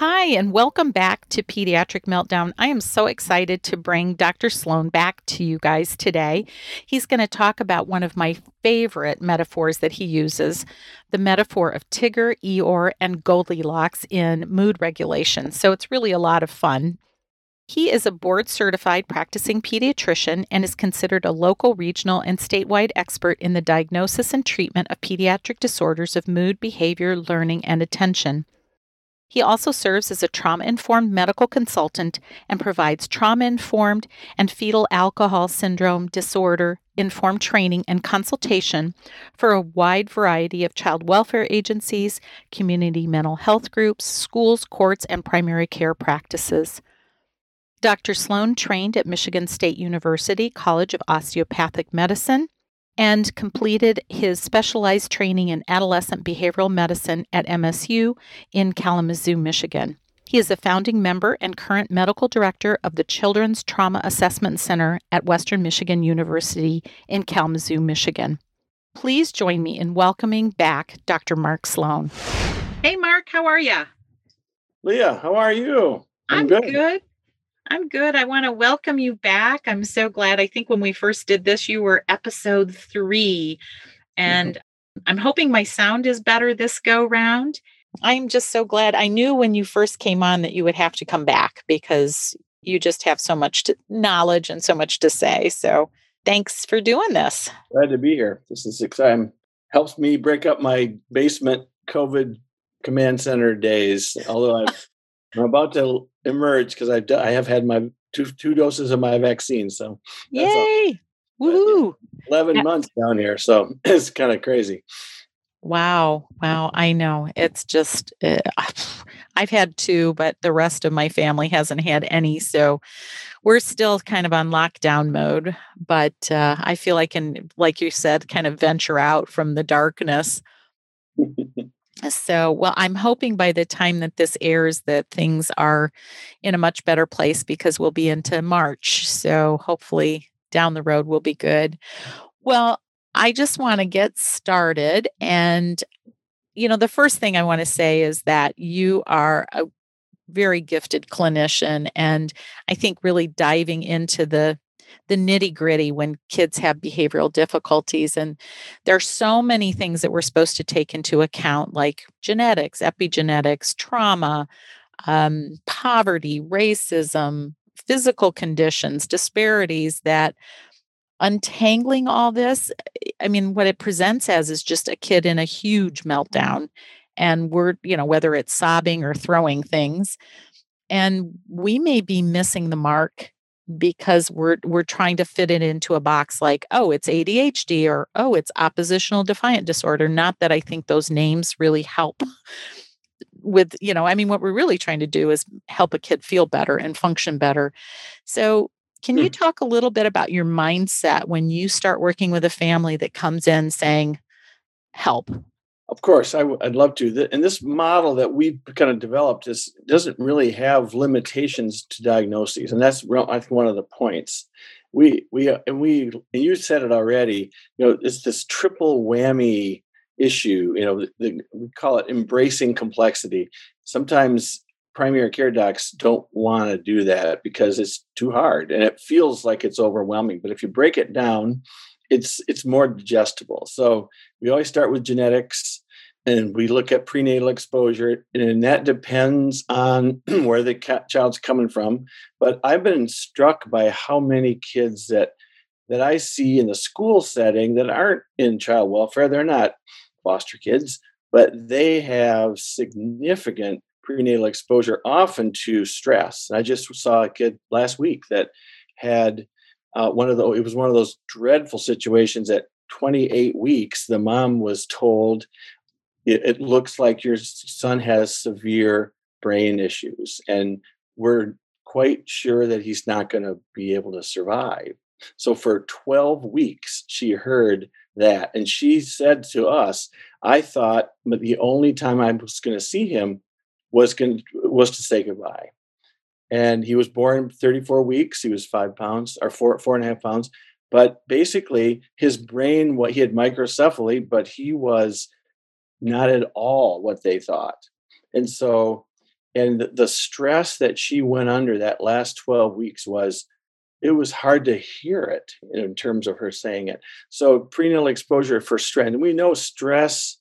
Hi, and welcome back to Pediatric Meltdown. I am so excited to bring Dr. Sloan back to you guys today. He's going to talk about one of my favorite metaphors that he uses the metaphor of Tigger, Eeyore, and Goldilocks in mood regulation. So it's really a lot of fun. He is a board certified practicing pediatrician and is considered a local, regional, and statewide expert in the diagnosis and treatment of pediatric disorders of mood, behavior, learning, and attention. He also serves as a trauma informed medical consultant and provides trauma informed and fetal alcohol syndrome disorder informed training and consultation for a wide variety of child welfare agencies, community mental health groups, schools, courts, and primary care practices. Dr. Sloan trained at Michigan State University College of Osteopathic Medicine and completed his specialized training in adolescent behavioral medicine at MSU in Kalamazoo, Michigan. He is a founding member and current medical director of the Children's Trauma Assessment Center at Western Michigan University in Kalamazoo, Michigan. Please join me in welcoming back Dr. Mark Sloan. Hey, Mark, how are you? Leah, how are you? I'm, I'm good. good. I'm good. I want to welcome you back. I'm so glad. I think when we first did this, you were episode three, and mm-hmm. I'm hoping my sound is better this go round. I'm just so glad. I knew when you first came on that you would have to come back because you just have so much to, knowledge and so much to say. So thanks for doing this. Glad to be here. This is exciting. Helps me break up my basement COVID command center days. Although I've I'm about to emerge because I've I have had my two two doses of my vaccine. So yay, woohoo! Eleven yeah. months down here, so it's kind of crazy. Wow, wow! I know it's just uh, I've had two, but the rest of my family hasn't had any. So we're still kind of on lockdown mode. But uh, I feel I can, like you said, kind of venture out from the darkness. So, well, I'm hoping by the time that this airs that things are in a much better place because we'll be into March. So, hopefully down the road will be good. Well, I just want to get started and you know, the first thing I want to say is that you are a very gifted clinician and I think really diving into the the nitty gritty when kids have behavioral difficulties. And there's so many things that we're supposed to take into account, like genetics, epigenetics, trauma, um, poverty, racism, physical conditions, disparities that untangling all this, I mean, what it presents as is just a kid in a huge meltdown. And we're, you know, whether it's sobbing or throwing things. And we may be missing the mark because we're we're trying to fit it into a box like oh it's ADHD or oh it's oppositional defiant disorder. Not that I think those names really help with you know I mean what we're really trying to do is help a kid feel better and function better. So can you hmm. talk a little bit about your mindset when you start working with a family that comes in saying help of course, i w- I'd love to. And this model that we've kind of developed is doesn't really have limitations to diagnoses, and that's I think one of the points. We we uh, and we and you said it already. You know, it's this triple whammy issue. You know, the, the, we call it embracing complexity. Sometimes primary care docs don't want to do that because it's too hard and it feels like it's overwhelming. But if you break it down it's it's more digestible. So we always start with genetics and we look at prenatal exposure and that depends on where the child's coming from. But i've been struck by how many kids that that i see in the school setting that aren't in child welfare. They're not foster kids but they have significant prenatal exposure often to stress. I just saw a kid last week that had uh, one of the it was one of those dreadful situations at 28 weeks the mom was told it, it looks like your son has severe brain issues, and we're quite sure that he's not going to be able to survive. So for 12 weeks, she heard that. And she said to us, I thought the only time I was going to see him was going was to say goodbye. And he was born 34 weeks. He was five pounds or four, four and a half pounds. But basically, his brain, what he had microcephaly, but he was not at all what they thought. And so, and the stress that she went under that last 12 weeks was it was hard to hear it in terms of her saying it. So prenatal exposure for stress, and we know stress,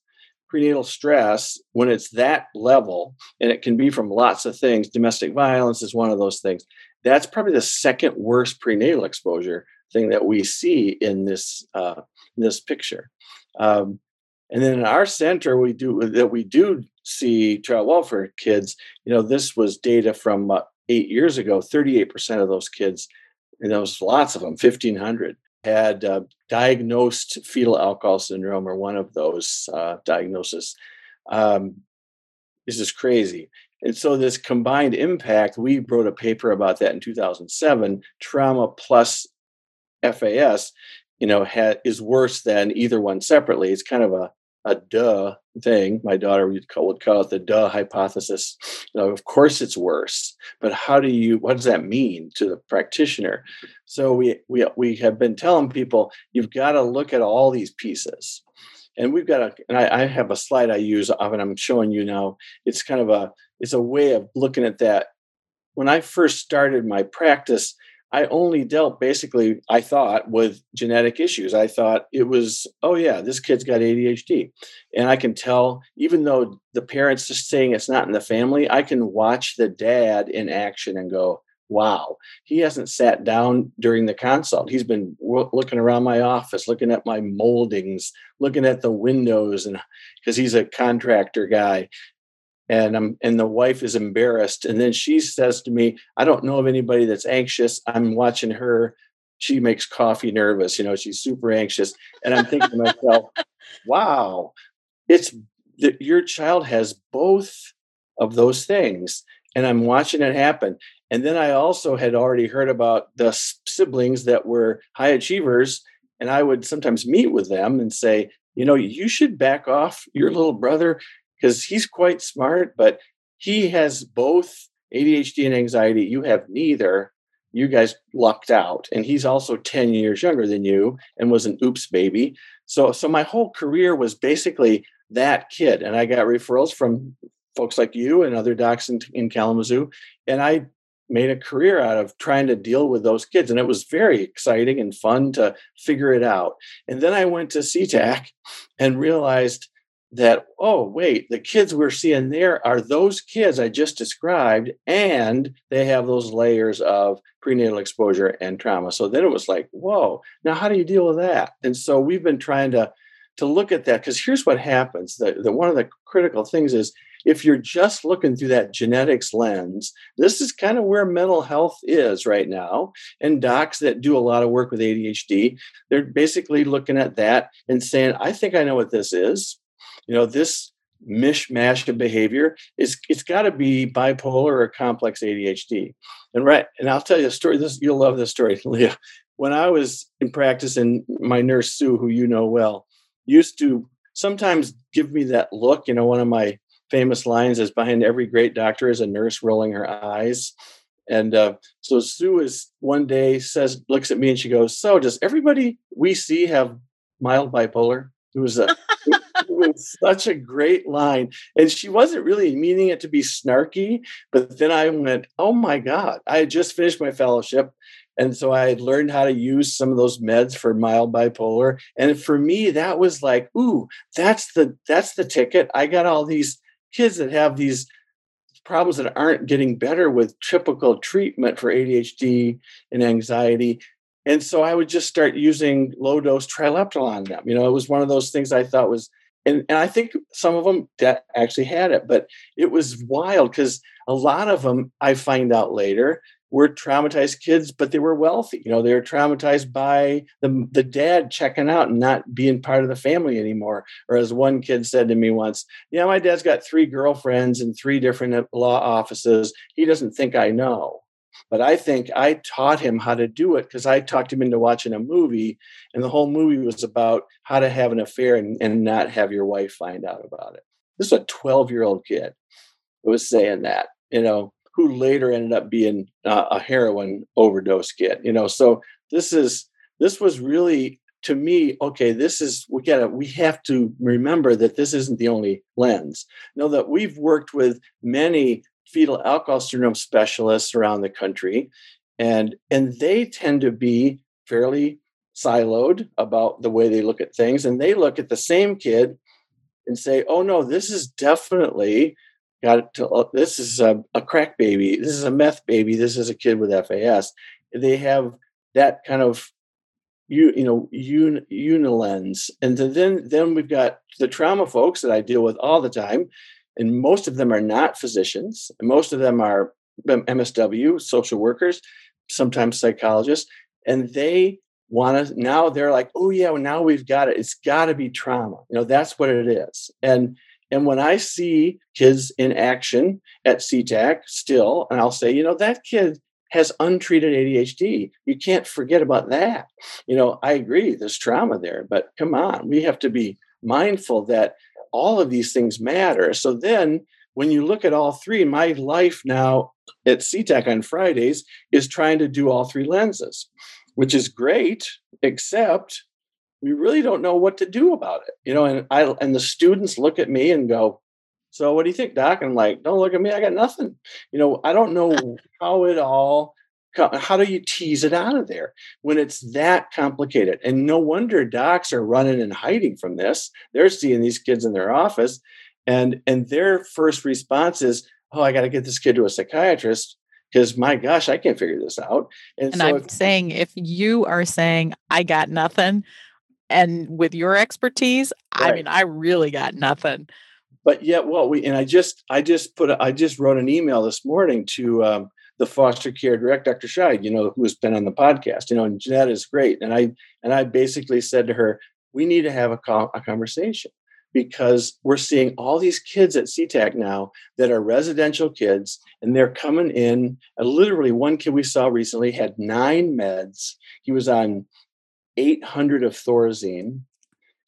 prenatal stress, when it's that level, and it can be from lots of things. Domestic violence is one of those things. That's probably the second worst prenatal exposure thing that we see in this uh, this picture. Um, and then in our center, we do that we do see child welfare kids. You know, this was data from uh, eight years ago. Thirty-eight percent of those kids and there was lots of them, 1,500, had uh, diagnosed fetal alcohol syndrome or one of those uh, diagnoses. Um, this is crazy. And so this combined impact, we wrote a paper about that in 2007, trauma plus FAS, you know, had, is worse than either one separately. It's kind of a a duh thing. My daughter would call, would call it the duh hypothesis. You know, of course, it's worse, but how do you? What does that mean to the practitioner? So we we we have been telling people you've got to look at all these pieces, and we've got a. And I, I have a slide I use and I'm showing you now. It's kind of a it's a way of looking at that. When I first started my practice, I only dealt basically, I thought, with genetic issues. I thought it was, oh, yeah, this kid's got ADHD. And I can tell, even though the parents are saying it's not in the family, I can watch the dad in action and go, wow, he hasn't sat down during the consult. He's been w- looking around my office, looking at my moldings, looking at the windows, and because he's a contractor guy. And I'm and the wife is embarrassed. And then she says to me I don't know of anybody that's anxious. I'm watching her. She makes coffee nervous you know she's super anxious. And I'm thinking to myself wow. It's that your child has both of those things. And I'm watching it happen and then I also had already heard about the siblings that were high achievers and I would sometimes meet with them and say you know you should back off your little brother because he's quite smart, but he has both ADHD and anxiety. You have neither. You guys lucked out. And he's also 10 years younger than you and was an oops baby. So so my whole career was basically that kid. And I got referrals from folks like you and other docs in, in Kalamazoo. And I made a career out of trying to deal with those kids. And it was very exciting and fun to figure it out. And then I went to CTAC and realized that oh wait the kids we're seeing there are those kids i just described and they have those layers of prenatal exposure and trauma so then it was like whoa now how do you deal with that and so we've been trying to to look at that because here's what happens the, the one of the critical things is if you're just looking through that genetics lens, this is kind of where mental health is right now. And docs that do a lot of work with ADHD, they're basically looking at that and saying, I think I know what this is you know this mishmash of behavior is it's got to be bipolar or complex ADHD. And right, and I'll tell you a story. This you'll love this story, Leah. When I was in practice, and my nurse Sue, who you know well, used to sometimes give me that look. You know, one of my famous lines is behind every great doctor is a nurse rolling her eyes. And uh, so Sue is one day says, looks at me and she goes, So does everybody we see have mild bipolar? It was a it was such a great line. And she wasn't really meaning it to be snarky, but then I went, oh my God, I had just finished my fellowship. And so I had learned how to use some of those meds for mild bipolar. And for me, that was like, ooh, that's the that's the ticket. I got all these kids that have these problems that aren't getting better with typical treatment for ADHD and anxiety. And so I would just start using low dose trileptal on them. You know, it was one of those things I thought was and, and I think some of them that actually had it, but it was wild because a lot of them I find out later were traumatized kids, but they were wealthy. You know, they were traumatized by the, the dad checking out and not being part of the family anymore. Or as one kid said to me once, yeah, my dad's got three girlfriends and three different uh, law offices. He doesn't think I know. But I think I taught him how to do it because I talked him into watching a movie, and the whole movie was about how to have an affair and, and not have your wife find out about it. This is a 12 year old kid who was saying that, you know, who later ended up being uh, a heroin overdose kid, you know. So this is this was really to me okay this is we gotta we have to remember that this isn't the only lens know that we've worked with many fetal alcohol syndrome specialists around the country and and they tend to be fairly siloed about the way they look at things and they look at the same kid and say oh no this is definitely got to uh, this is a, a crack baby. This is a meth baby. This is a kid with fas they have that kind of you you know un, unilens. And then then we've got the trauma folks that i deal with all the time and most of them are not physicians. Most of them are msw social workers sometimes psychologists and they want to now they're like oh yeah well, now we've got it. It's got to be trauma. You know that's what it is. And and when i see kids in action at ctac still and i'll say you know that kid has untreated adhd you can't forget about that you know i agree there's trauma there but come on we have to be mindful that all of these things matter. So then when you look at all three, my life now at CTAC on Fridays is trying to do all three lenses, which is great, except we really don't know what to do about it. You know, and I and the students look at me and go, So what do you think, Doc? And I'm like, don't look at me, I got nothing. You know, I don't know how it all how do you tease it out of there when it's that complicated? And no wonder docs are running and hiding from this. They're seeing these kids in their office, and and their first response is, "Oh, I got to get this kid to a psychiatrist." Because my gosh, I can't figure this out. And, and so I'm if, saying, if you are saying I got nothing, and with your expertise, right. I mean, I really got nothing but yet well we and i just i just put a, i just wrote an email this morning to um, the foster care director, Dr. Scheid, you know, who's been on the podcast, you know, and Jeanette is great. And I and I basically said to her, we need to have a, co- a conversation because we're seeing all these kids at CTAC now that are residential kids, and they're coming in. And literally, one kid we saw recently had nine meds. He was on 800 of Thorazine.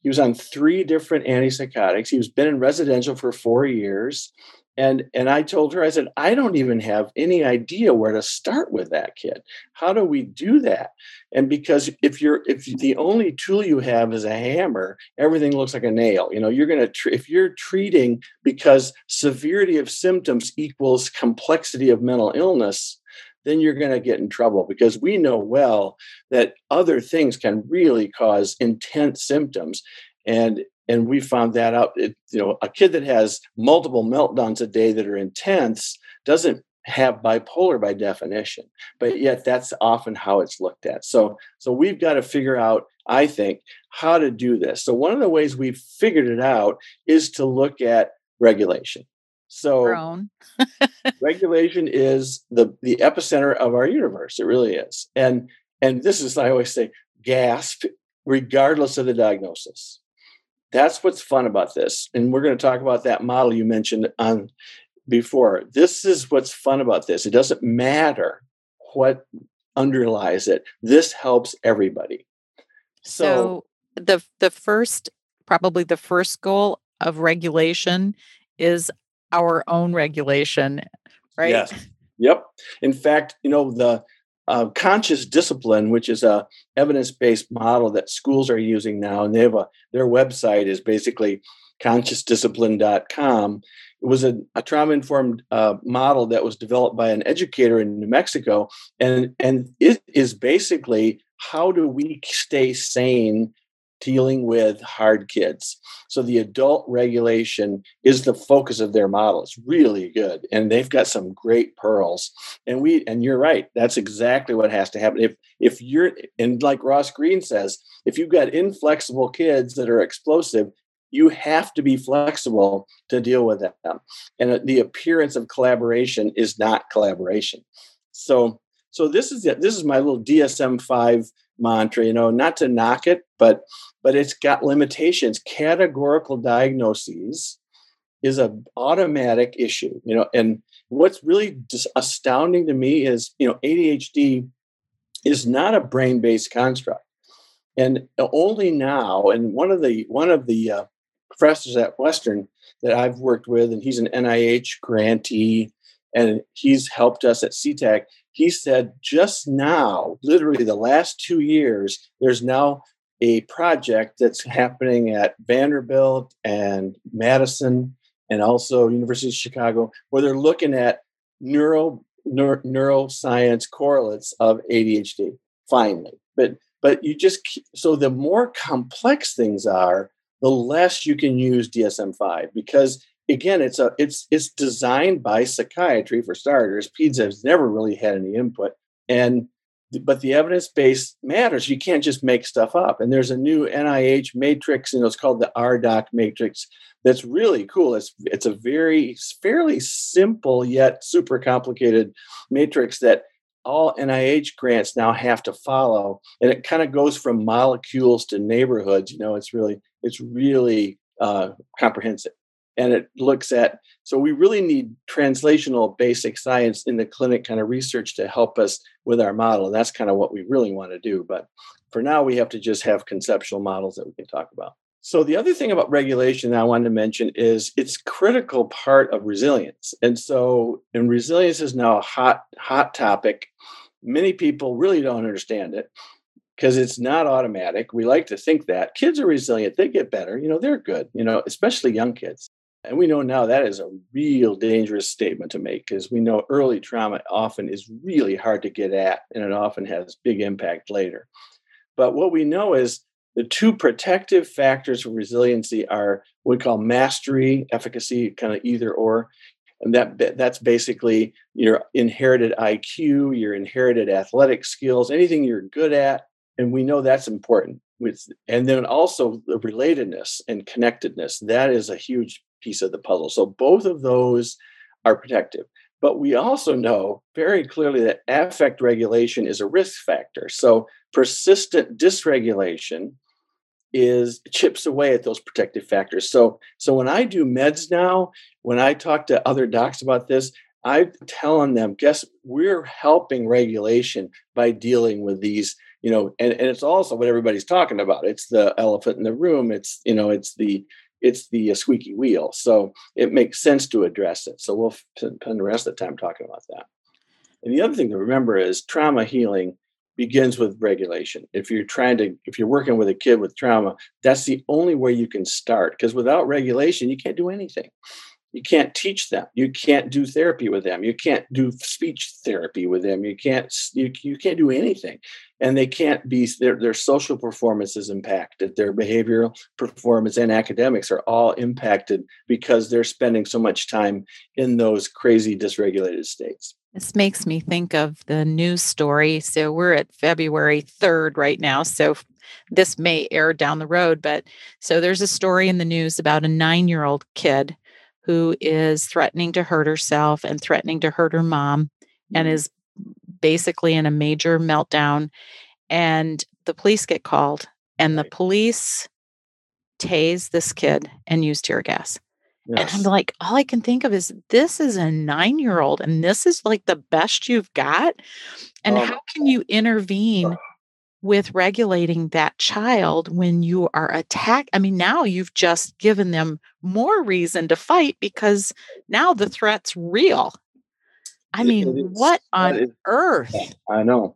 He was on three different antipsychotics. He was been in residential for four years and and i told her i said i don't even have any idea where to start with that kid how do we do that and because if you're if the only tool you have is a hammer everything looks like a nail you know you're to tr- if you're treating because severity of symptoms equals complexity of mental illness then you're going to get in trouble because we know well that other things can really cause intense symptoms. And and we found that out it, you know a kid that has multiple meltdowns a day that are intense doesn't have bipolar by definition but yet that's often how it's looked at. So so we've got to figure out i think how to do this. So one of the ways we've figured it out is to look at regulation so regulation is the the epicenter of our universe it really is and and this is i always say gasp regardless of the diagnosis that's what's fun about this. And we're going to talk about that model you mentioned on before. This is what's fun about this. It doesn't matter what underlies it. This helps everybody. So, so the the first probably the first goal of regulation is our own regulation, right? Yes. Yep. In fact, you know the uh, conscious discipline, which is a evidence-based model that schools are using now, and they have a their website is basically consciousdiscipline.com. It was a, a trauma-informed uh, model that was developed by an educator in New Mexico, and and it is basically how do we stay sane dealing with hard kids. So the adult regulation is the focus of their model. It's really good. And they've got some great pearls. And we and you're right, that's exactly what has to happen. If if you're and like Ross Greene says, if you've got inflexible kids that are explosive, you have to be flexible to deal with them. And the appearance of collaboration is not collaboration. So so this is it. This is my little DSM five mantra. You know, not to knock it, but but it's got limitations. Categorical diagnoses is an automatic issue. You know, and what's really just astounding to me is you know ADHD is not a brain based construct, and only now. And one of the one of the uh, professors at Western that I've worked with, and he's an NIH grantee, and he's helped us at CTAC. He said just now, literally the last two years, there's now a project that's happening at Vanderbilt and Madison and also University of Chicago, where they're looking at neuro, neuro neuroscience correlates of ADHD. Finally, but but you just so the more complex things are, the less you can use DSM-5 because again, it's a it's it's designed by psychiatry for starters. PEDS has never really had any input, and but the evidence base matters. You can't just make stuff up. And there's a new NIH matrix, and it's called the RDoC matrix. That's really cool. It's it's a very fairly simple yet super complicated matrix that all NIH grants now have to follow, and it kind of goes from molecules to neighborhoods. You know, it's really it's really uh, comprehensive and it looks at so we really need translational basic science in the clinic kind of research to help us with our model. And that's kind of what we really want to do. But for now we have to just have conceptual models that we can talk about. So the other thing about regulation that i wanted to mention is it's critical part of resilience. And so and resilience is now a hot hot topic. Many people really don't understand it because it's not automatic. We like to think that kids are resilient, they get better, you know, they're good, you know, especially young kids. And we know now that is a real dangerous statement to make because we know early trauma often is really hard to get at and it often has big impact later. But what we know is the two protective factors for resiliency are what we call mastery, efficacy, kind of either or. And that that's basically your inherited IQ, your inherited athletic skills, anything you're good at. And we know that's important. With, and then also the relatedness and connectedness that is a huge piece of the puzzle. So both of those are protective. But we also know very clearly that affect regulation is a risk factor. So persistent dysregulation is chips away at those protective factors. So so when I do meds now, when I talk to other docs about this, I'm telling them, guess we're helping regulation by dealing with these, you know, and, and it's also what everybody's talking about. It's the elephant in the room. It's, you know, it's the it's the squeaky wheel. So it makes sense to address it. So we'll spend the rest of the time talking about that. And the other thing to remember is trauma healing begins with regulation. If you're trying to, if you're working with a kid with trauma, that's the only way you can start. Because without regulation, you can't do anything. You can't teach them. You can't do therapy with them. You can't do speech therapy with them. You can't you, you can't do anything. And they can't be their their social performance is impacted. Their behavioral performance and academics are all impacted because they're spending so much time in those crazy dysregulated states. This makes me think of the news story. So we're at February 3rd right now. So this may air down the road, but so there's a story in the news about a nine year old kid who is threatening to hurt herself and threatening to hurt her mom and mm-hmm. is basically in a major meltdown. And the police get called, and the police tase this kid and use tear gas. Yes. And I'm like, all I can think of is this is a nine year old, and this is like the best you've got. And um, how can you intervene with regulating that child when you are attacked. I mean, now you've just given them more reason to fight because now the threat's real. I mean, what on is, earth? I know.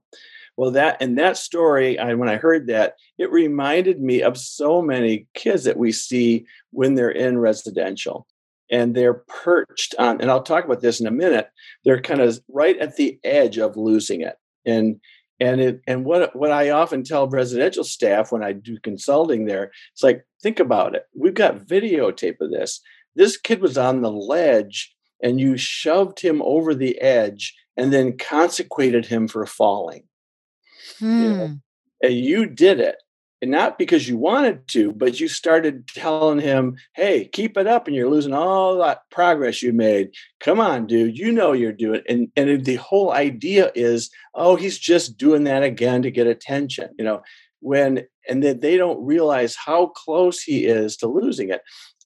Well, that and that story, I, when I heard that, it reminded me of so many kids that we see when they're in residential and they're perched on, and I'll talk about this in a minute. They're kind of right at the edge of losing it. And and it and what what I often tell residential staff when I do consulting there, it's like think about it. We've got videotape of this. This kid was on the ledge, and you shoved him over the edge, and then consecrated him for falling. Hmm. You know? And you did it. and not because you wanted to, but you started telling him, "Hey, keep it up, and you're losing all that progress you made. Come on, dude, you know you're doing." And and the whole idea is, oh, he's just doing that again to get attention, you know. When and that they don't realize how close he is to losing it,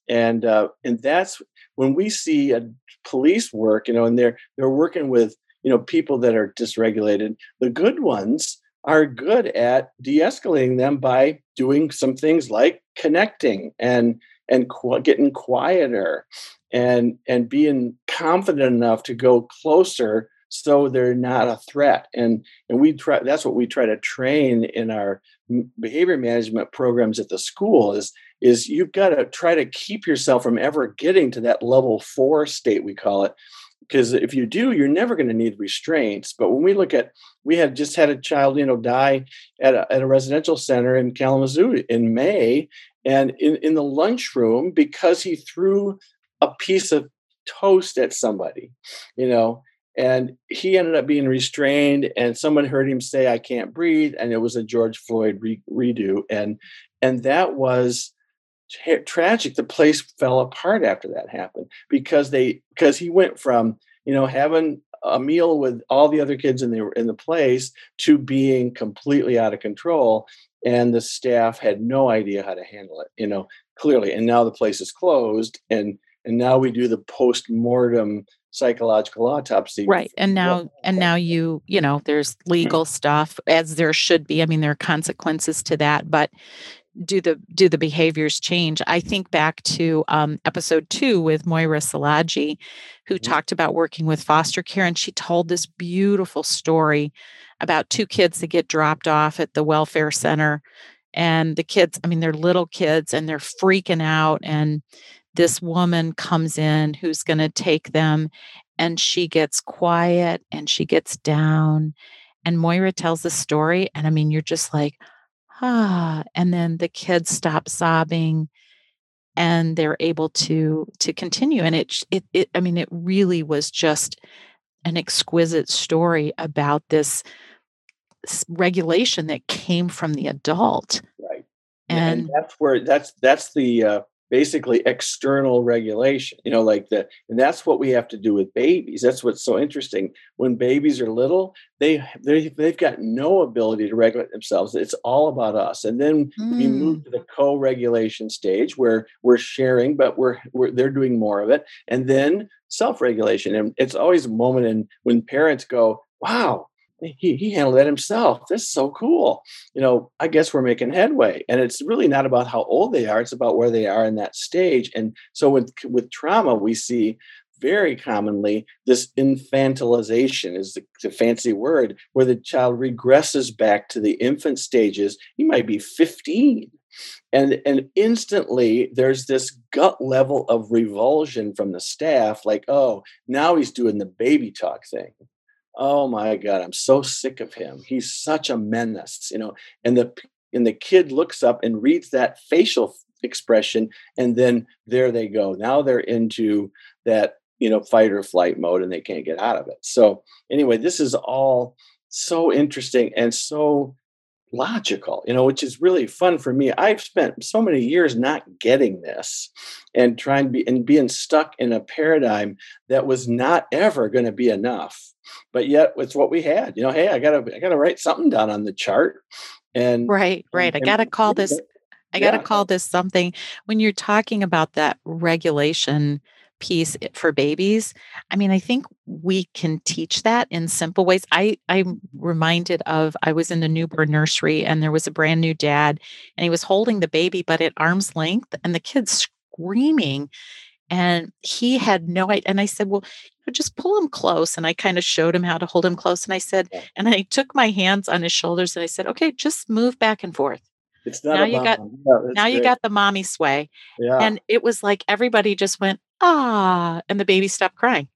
and uh, and that's when we see a police work, you know, and they're they're working with you know people that are dysregulated. The good ones are good at de-escalating them by doing some things like connecting and and qu- getting quieter and and being confident enough to go closer so they're not a threat and and we try that's what we try to train in our behavior management programs at the school is is you've got to try to keep yourself from ever getting to that level 4 state we call it because if you do you're never going to need restraints. But when we look at we had just had a child you know die at a, at a residential center in kalamazoo in may and in, in the lunchroom because he threw a piece of toast at somebody you know and he ended up being restrained and someone heard him say i can't breathe and it was a george floyd re- redo and and that was tra- tragic the place fell apart after that happened because they because he went from you know having a meal with all the other kids in the in the place to being completely out of control and the staff had no idea how to handle it you know clearly and now the place is closed and and now we do the post-mortem psychological autopsy right and now and now you you know there's legal stuff as there should be i mean there are consequences to that but do the do the behaviors change i think back to um, episode two with moira Szilagyi, who mm-hmm. talked about working with foster care and she told this beautiful story about two kids that get dropped off at the welfare center and the kids i mean they're little kids and they're freaking out and this woman comes in who's going to take them and she gets quiet and she gets down and moira tells the story and i mean you're just like ah and then the kids stop sobbing and they're able to to continue and it it, it i mean it really was just an exquisite story about this regulation that came from the adult right and, and that's where that's that's the uh, basically external regulation you know like the and that's what we have to do with babies. That's what's so interesting. When babies are little they they they've got no ability to regulate themselves. It's all about us. And then mm. we move hmm. to the co-regulation stage where we're sharing but we're, we're they're doing more of it. And then self-regulation. And it's always a moment in when parents go wow he, he handled that himself. This is so cool. You know, I guess we're making headway. And it's really not about how old they are, it's about where they are in that stage. And so with, with trauma, we see very commonly this infantilization is the, the, fancy word where the child regresses back to the infant stages he might be 15 and and instantly there's this gut level of revulsion from the staff like oh now he's doing the baby talk thing oh my god i'm so sick of him. He's such a menace you know and the and the kid looks up and reads that facial expression and then there they go. Now they're into that you know fight or flight mode and they can't get out of it. So anyway this is all so interesting and so logical, you know, which is really fun for me. I've spent so many years not getting this and trying to be and being stuck in a paradigm that was not ever going to be enough. But yet it's what we had. You know, hey, I gotta I gotta write something down on the chart. And right, right. And, I gotta call this I gotta yeah. call this something when you're talking about that regulation piece for babies i mean i think we can teach that in simple ways. I i'm reminded of i was in the newborn nursery and there was a brand new dad and he was holding the baby but at arm's length and the kid's screaming and he had no idea and i said well just pull him close and i kind of showed him how to hold him close and i said and i took my hands on his shoulders and i said okay just move back and forth. It's not now you got no, now great. you got the mommy sway yeah. and it was like everybody just went ah, and the baby stopped crying.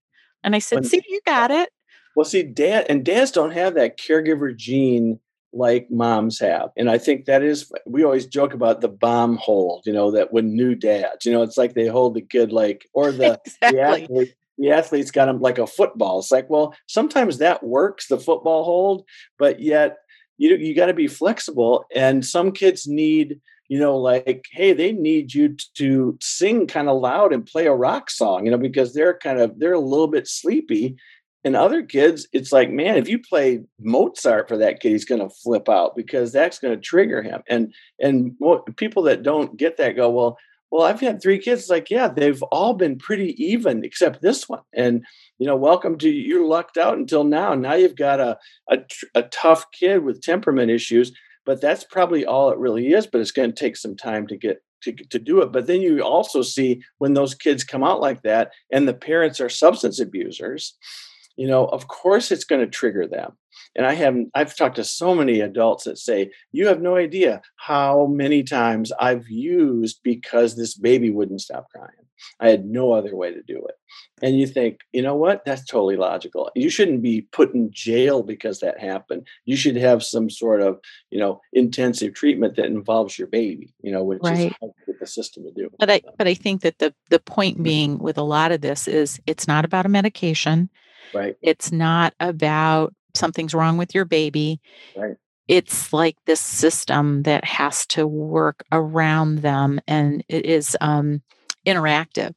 And I said, when, see, you got it. Well, see, dad and dads don't have that caregiver gene like moms have. And I think that is, we always joke about the bomb hold, you know, that when new dads, you know, it's like they hold the kid like, or the, exactly. the athlete. The athlete's got him like a football. It's like, well, sometimes that works, the football hold, but yet you you got to be flexible and some kids need you know like hey they need you to sing kind of loud and play a rock song you know because they're kind of they're a little bit sleepy. And other kids it's like man if you play mozart for that kid he's going to flip out because that's going to trigger him. And and people that don't get that go well well i've had three kids it's like yeah they've all been pretty even except this one. And you know welcome to you're lucked out until now. Now you've got a, a, a tough kid with temperament issues but that's probably all it really is but it's going to take some time to get to, to do it. But then you also see when those kids come out like that and the parents are substance abusers you know of course it's going to trigger them and i haven't i've talked to so many adults that say you have no idea how many times i've used because this baby wouldn't stop crying. I had no other way to do it. And you think you know what? That's totally logical. You shouldn't be put in jail because that happened. You should have some sort of you know intensive treatment that involves your baby you know which right. is the system to do but i but i think that the the point mm-hmm. being with a lot of this is it's not about a medication. Right. It's not about something's wrong with your baby. Right. It's like this system that has to work around them and it is um, interactive.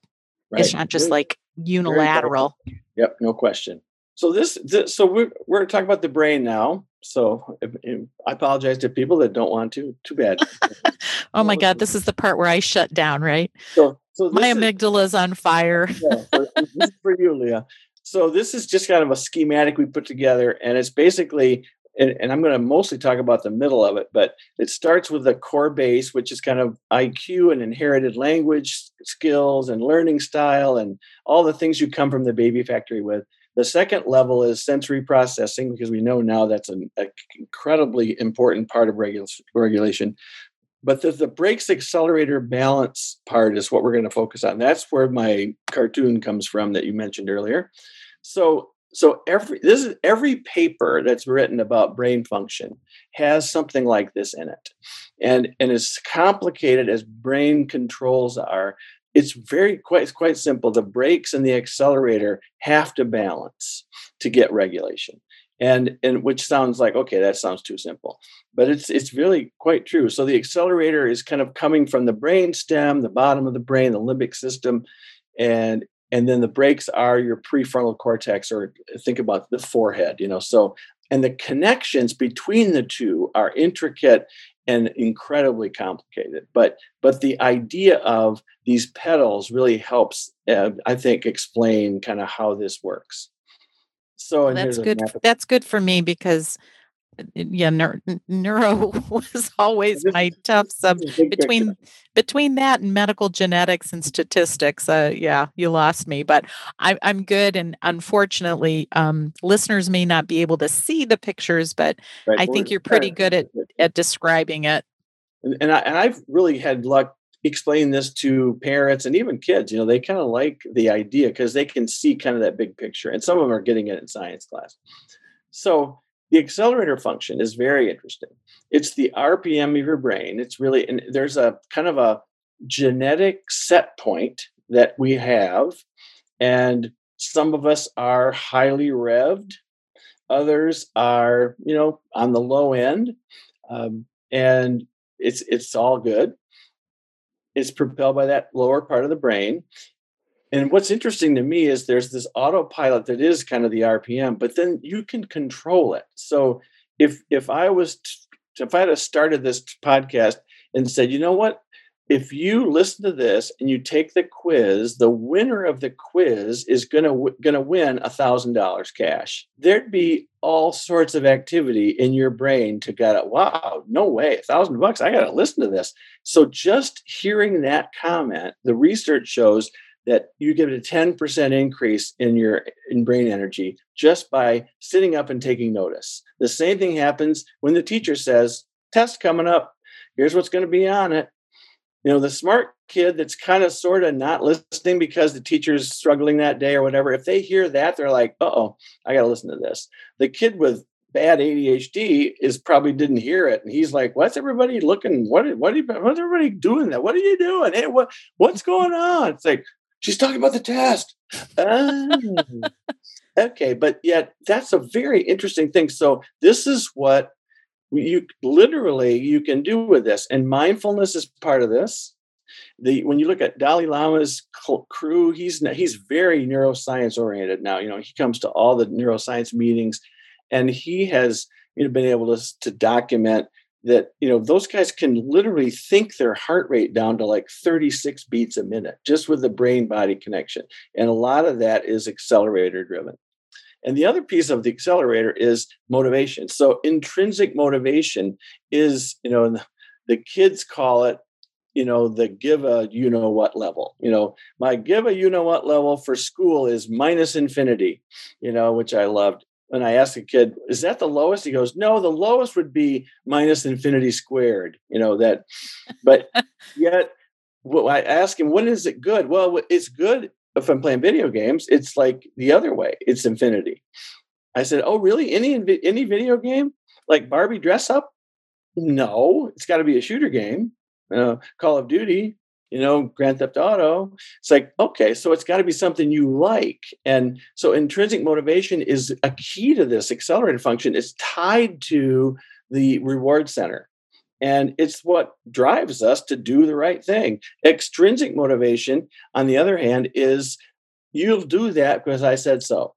Right. It's not just like unilateral. Yep, no question. So this, this so we're we're talking about the brain now. So if, if, I apologize to people that don't want to. Too bad. oh my God, this is the part where I shut down, right? So, so my amygdala is on fire. yeah, is for you, Leah. So this is just kind of a schematic we put together, and it's basically, and, and I'm going to mostly talk about the middle of it, but it starts with the core base, which is kind of IQ and inherited language skills and learning style and all the things you come from the baby factory with. The second level is sensory processing because we know now that's an incredibly important part of regul- regulation. But the, the brakes accelerator balance part is what we're going to focus on. That's where my cartoon comes from that you mentioned earlier. So so every this is every paper that's written about brain function has something like this in it. And and as complicated as brain controls are, it's very quite it's quite simple. The brakes and the accelerator have to balance to get regulation and and which sounds like okay that sounds too simple but it's it's really quite true so the accelerator is kind of coming from the brain stem the bottom of the brain the limbic system and and then the brakes are your prefrontal cortex or think about the forehead you know so and the connections between the two are intricate and incredibly complicated but but the idea of these pedals really helps uh, i think explain kind of how this works so well, that's good. That's good for me because yeah, neuro, neuro was always my tough sub between between that and medical genetics and statistics. Uh, yeah, you lost me, but I, I'm good. And unfortunately, um, listeners may not be able to see the pictures, but right. I think you're pretty good at at describing it. And, and, I, and I've really had luck explain this to parents and even kids you know they kind of like the idea because they can see kind of that big picture and some of them are getting it in science class so the accelerator function is very interesting. It's the rpm of your brain. It's really and there's a kind of a genetic set point that we have and some of us are highly revved. Others are you know on the low end um, and it's it's all good. It's propelled by that lower part of the brain. And what's interesting to me is there's this autopilot that is kind of the RPM, but then you can control it. So if if I was if I had started this podcast and said, you know what, if you listen to this and you take the quiz, the winner of the quiz is gonna gonna win a thousand dollars cash. There'd be all sorts of activity in your brain to get it. wow, no way, a thousand bucks, I gotta listen to this. So just hearing that comment, the research shows that you get a 10% increase in your in brain energy just by sitting up and taking notice. The same thing happens when the teacher says, test coming up. Here's what's going to be on it. You know the smart kid that's kind of sort of not listening because the teacher's struggling that day or whatever if they hear that they're like uh-oh i gotta listen to this. The kid with bad adhd is probably didn't hear it and he's like what's everybody looking what what are what's everybody doing that? What are you doing? Hey what what's going on? It's like she's talking about the test oh. okay but yet that's a very interesting thing so this is what you literally you can do with this and mindfulness is part of this the when you look at Dalai Lama's crew, he's he's very neuroscience oriented now. You know, he comes to all the neuroscience meetings, and he has you know been able to to document that you know those guys can literally think their heart rate down to like 36 beats a minute just with the brain body connection and a lot of that is accelerator driven. And the other piece of the accelerator is motivation. So intrinsic motivation is you know the, kids call it you know the give a you know what level. You know my give a you know what level for school is minus infinity you know which i loved when i asked a kid is that the lowest? He goes no the lowest would be minus infinity squared you know that but yet well, i ask him when is it good? Well it's good if i'm playing video games it's like the other way it's infinity. I said oh really? Any any video game? Like barbie dress up? No it's got to be a shooter game uh, Call of Duty, you know, Grand Theft Auto. It's like, okay, so it's got to be something you like. And so intrinsic motivation is a key to this accelerated function. It's tied to the reward center. And it's what drives us to do the right thing. Extrinsic motivation, on the other hand, is you'll do that because I said so.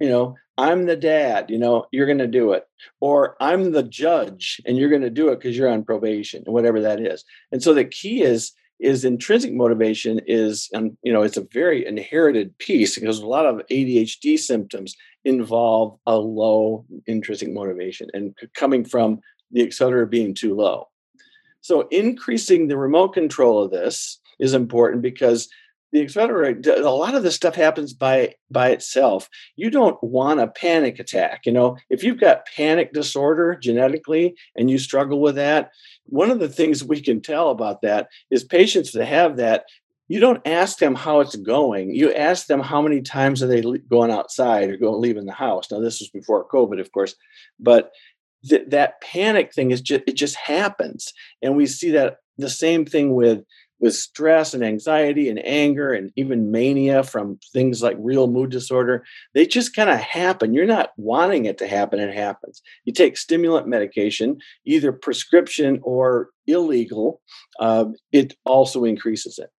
You know, I'm the dad, you know, you're going to do it. Or I'm the judge and you're going to do it because you're on probation, whatever that is. And so the key is is intrinsic motivation is and you know it's a very inherited piece because a lot of ADHD symptoms involve a low intrinsic motivation and coming from the accelerator being too low. So increasing the remote control of this is important because the accelerator a lot of this stuff happens by by itself. You don't want a panic attack you know? If you've got panic disorder genetically and you struggle with that one of the things we can tell about that is patients that have that you don't ask them how it's going. You ask them how many times are they going outside or going leaving the house. Now this was before covid of course but th- that panic thing is just it just happens. And we see that the same thing with with stress and anxiety and anger and even mania from things like real mood disorder, they just kind of happen. You're not wanting it to happen, it happens. You take stimulant medication, either prescription or illegal, uh, it also increases it.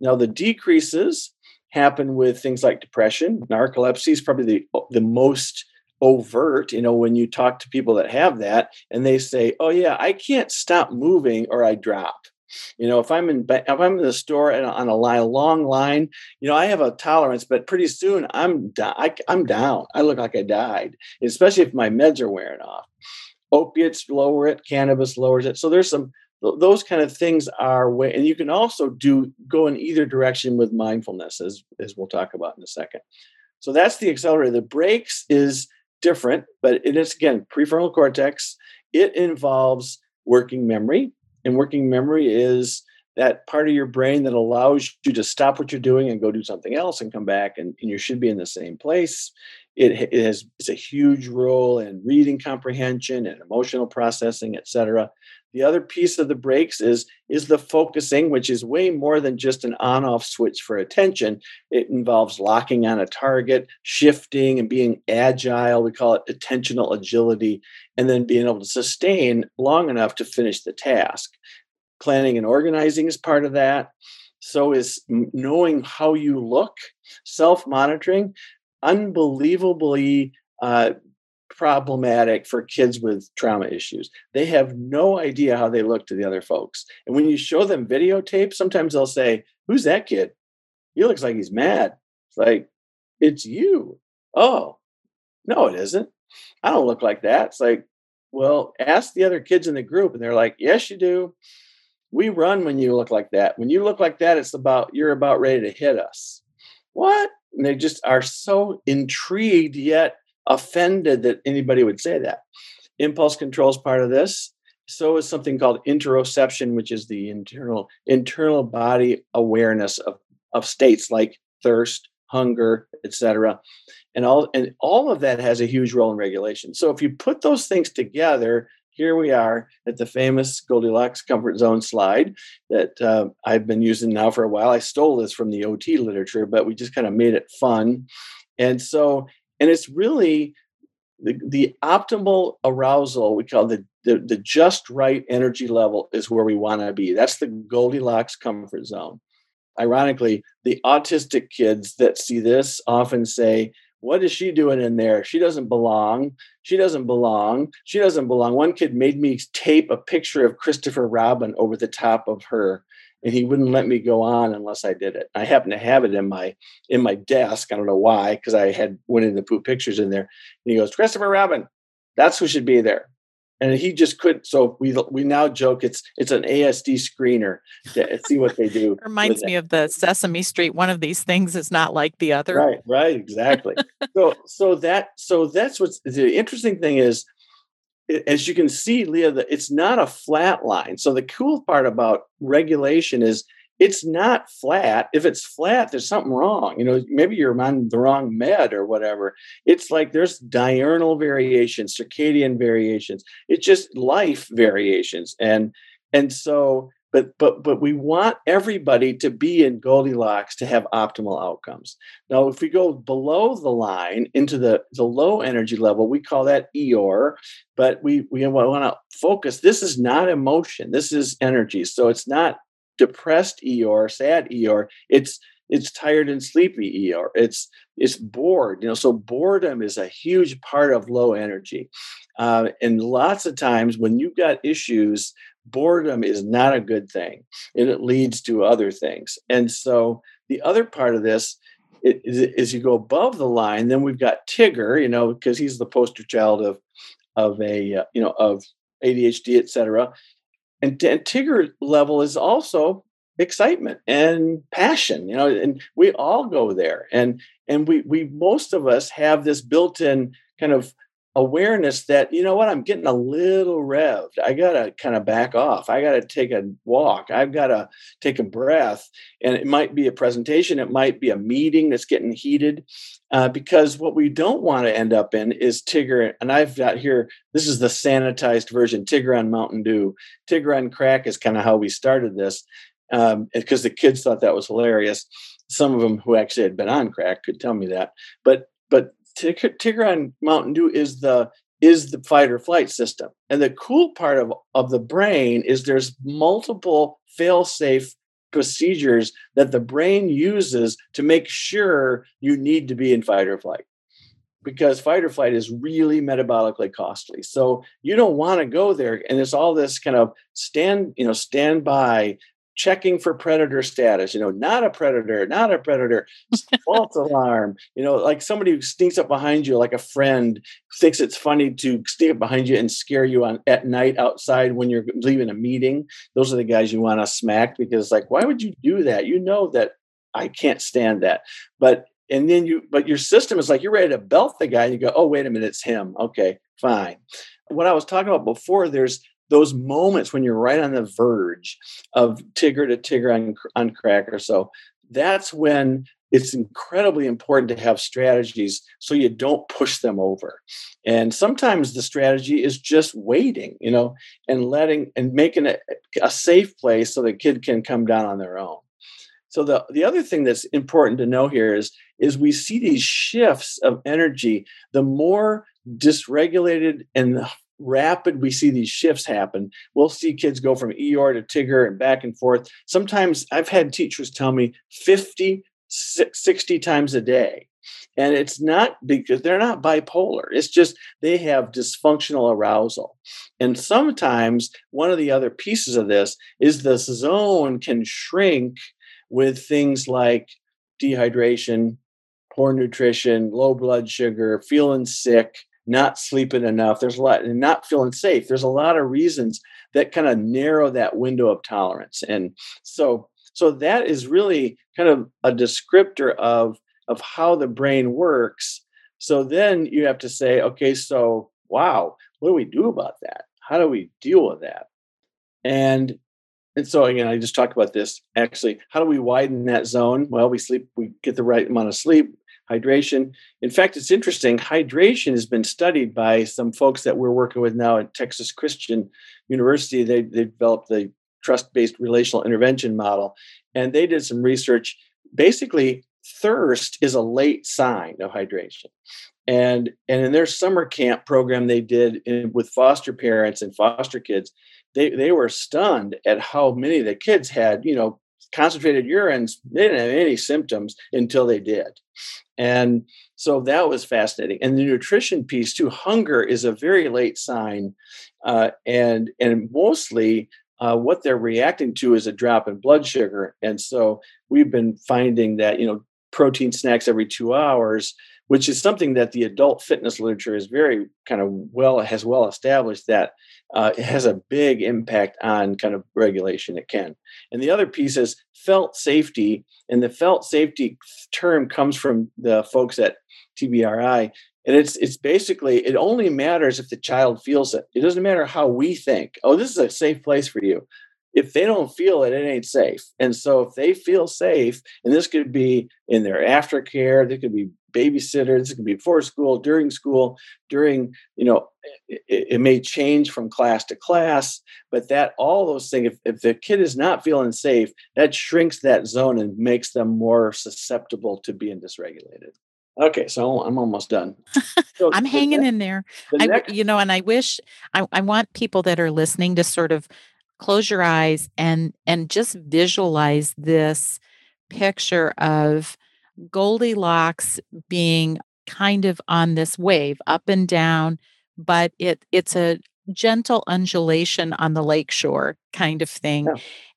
Now, the decreases happen with things like depression. Narcolepsy is probably the, the most overt you know when you talk to people that have that and they say oh yeah i can't stop moving or i drop you know, if I'm in if I'm in the store and on a long line, you know, I have a tolerance, but pretty soon I'm I, I'm down. I look like I died, especially if my meds are wearing off. Opiates lower it, cannabis lowers it. So there's some those kind of things are way, and you can also do go in either direction with mindfulness, as as we'll talk about in a second. So that's the accelerator. The brakes is different, but it is again prefrontal cortex. It involves working memory and working memory is that part of your brain that allows you to stop what you're doing and go do something else and come back and, and you should be in the same place. It, it has it's a huge role in reading comprehension and emotional processing etc the other piece of the breaks is is the focusing which is way more than just an on off switch for attention. It involves locking on a target shifting and being agile. We call it attentional agility and then being able to sustain long enough to finish the task planning and organizing is part of that so is knowing how you look self monitoring unbelievably uh, problematic for kids with trauma issues. They have no idea how they look to the other folks. And when you show them videotape, sometimes they'll say, Who's that kid? He looks like he's mad. It's like, It's you. Oh, no, it isn't. I don't look like that. It's like, Well, ask the other kids in the group. And they're like, Yes, you do. We run when you look like that. When you look like that, it's about, you're about ready to hit us. What? And they just are so intrigued yet offended that anybody would say that. Impulse control is part of this. So is something called interoception, which is the internal internal body awareness of, of states like thirst, hunger, etc. And all and all of that has a huge role in regulation. So if you put those things together, here we are at the famous Goldilocks comfort zone slide that uh, I've been using now for a while. I stole this from the OT literature, but we just kind of made it fun. And so and it's really the, the optimal arousal we call the, the the just right energy level is where we want to be that's the goldilocks comfort zone ironically the autistic kids that see this often say what is she doing in there she doesn't belong she doesn't belong she doesn't belong one kid made me tape a picture of christopher robin over the top of her and he wouldn't let me go on unless I did it. I happen to have it in my in my desk. I don't know why, because I had Winnie the Pooh pictures in there. And he goes, Christopher Robin, that's who should be there. And he just couldn't. So we we now joke it's it's an ASD screener to see what they do. Reminds me of the Sesame Street. One of these things is not like the other. Right, right, exactly. so so that so that's what's the interesting thing is as you can see, Leah, it's not a flat line. So the cool part about regulation is it's not flat. If it's flat, there's something wrong. You know, maybe you're on the wrong med or whatever. It's like there's diurnal variations, circadian variations. It's just life variations. And and so but but but we want everybody to be in goldilocks to have optimal outcomes now if we go below the line into the the low energy level we call that eeyore but we we want to focus this is not emotion this is energy so it's not depressed eeyore sad eeyore it's it's tired and sleepy eeyore it's it's bored you know so boredom is a huge part of low energy. Uh, and lots of times when you've got issues boredom is not a good thing and it leads to other things. And so the other part of this is, is you go above the line then we've got tigger you know because he's the poster child of of a uh, you know of adhd etc and, and tigger level is also excitement and passion you know and we all go there and and we we most of us have this built-in kind of awareness that you know what? I'm getting a little revved. I gotta kind of back off. I gotta take a walk. I've gotta take a breath. And it might be a presentation. It might be a meeting that's getting heated uh, because what we don't want to end up in is tigger and i've got here this is the sanitized version tigger on mountain dew. Tigger on crack is kind of how we started this because um, the kids thought that was hilarious. Some of them who actually had been on crack could tell me that. But but Tigger on Mountain Dew is the is the fight or flight system. And the cool part of, of the brain is there's multiple fail-safe procedures that the brain uses to make sure you need to be in fight or flight. Because fight or flight is really metabolically costly. So you don't want to go there. And it's all this kind of stand, you know, stand by, checking for predator status, you know, not a predator, not a predator, false alarm, you know, like somebody who sneaks up behind you, like a friend thinks it's funny to sneak up behind you and scare you on at night outside when you're leaving a meeting. Those are the guys you want to smack because like, why would you do that? You know that I can't stand that. But and then you but your system is like you're ready to belt the guy you go, oh, wait a minute, it's him. Okay, fine. What I was talking about before, there's those moments when you're right on the verge of Tigger to Tigger on, on crack or so, that's when it's incredibly important to have strategies so you don't push them over. And sometimes the strategy is just waiting, you know, and letting and making it a safe place so the kid can come down on their own. So the, the other thing that's important to know here is, is we see these shifts of energy. The more dysregulated and rapid we see these shifts happen. We'll see kids go from Eeyore to Tigger and back and forth. Sometimes I've had teachers tell me 50, 60 times a day. And it's not because they're not bipolar. It's just they have dysfunctional arousal. And sometimes one of the other pieces of this is the zone can shrink with things like dehydration, poor nutrition, low blood sugar, feeling sick, not sleeping enough. There's a lot, and not feeling safe. There's a lot of reasons that kind of narrow that window of tolerance. And so, so that is really kind of a descriptor of of how the brain works. So then you have to say, okay, so wow, what do we do about that? How do we deal with that? And and so again, I just talked about this. Actually, how do we widen that zone? Well, we sleep, we get the right amount of sleep hydration. In fact, it's interesting. Hydration has been studied by some folks that we're working with now at Texas Christian University. They, they developed the trust based relational intervention model, and they did some research. Basically, thirst is a late sign of hydration. and and in their summer camp program they did in, with foster parents and foster kids they they were stunned at how many of the kids had you know concentrated urines they didn't have any symptoms until they did and so that was fascinating. And the nutrition piece too hunger is a very late sign uh, and and mostly uh, what they're reacting to is a drop in blood sugar. And so we've been finding that you know protein snacks every two hours which is something that the adult fitness literature is very kind of well has well established that uh, it has a big impact on kind of regulation it can. And the other piece is felt safety and the felt safety term comes from the folks at tbri and it's it's basically it only matters if the child feels it. It doesn't matter how we think oh this is a safe place for you. If they don't feel it, it ain't safe. And so if they feel safe, and this could be in their aftercare, there could be babysitter, this could be before school, during school, during, you know, it, it, may change from class to class, but that all those things, if, if the kid is not feeling safe, that shrinks that zone and makes them more susceptible to being dysregulated. Okay, so I'm almost done. So I'm hanging next, in there. The I, next, you know, and I wish I, I want people that are listening to sort of close your eyes and and just visualize this picture of Goldilocks being kind of on this wave up and down but it it's a gentle undulation on the lakeshore kind of thing yeah.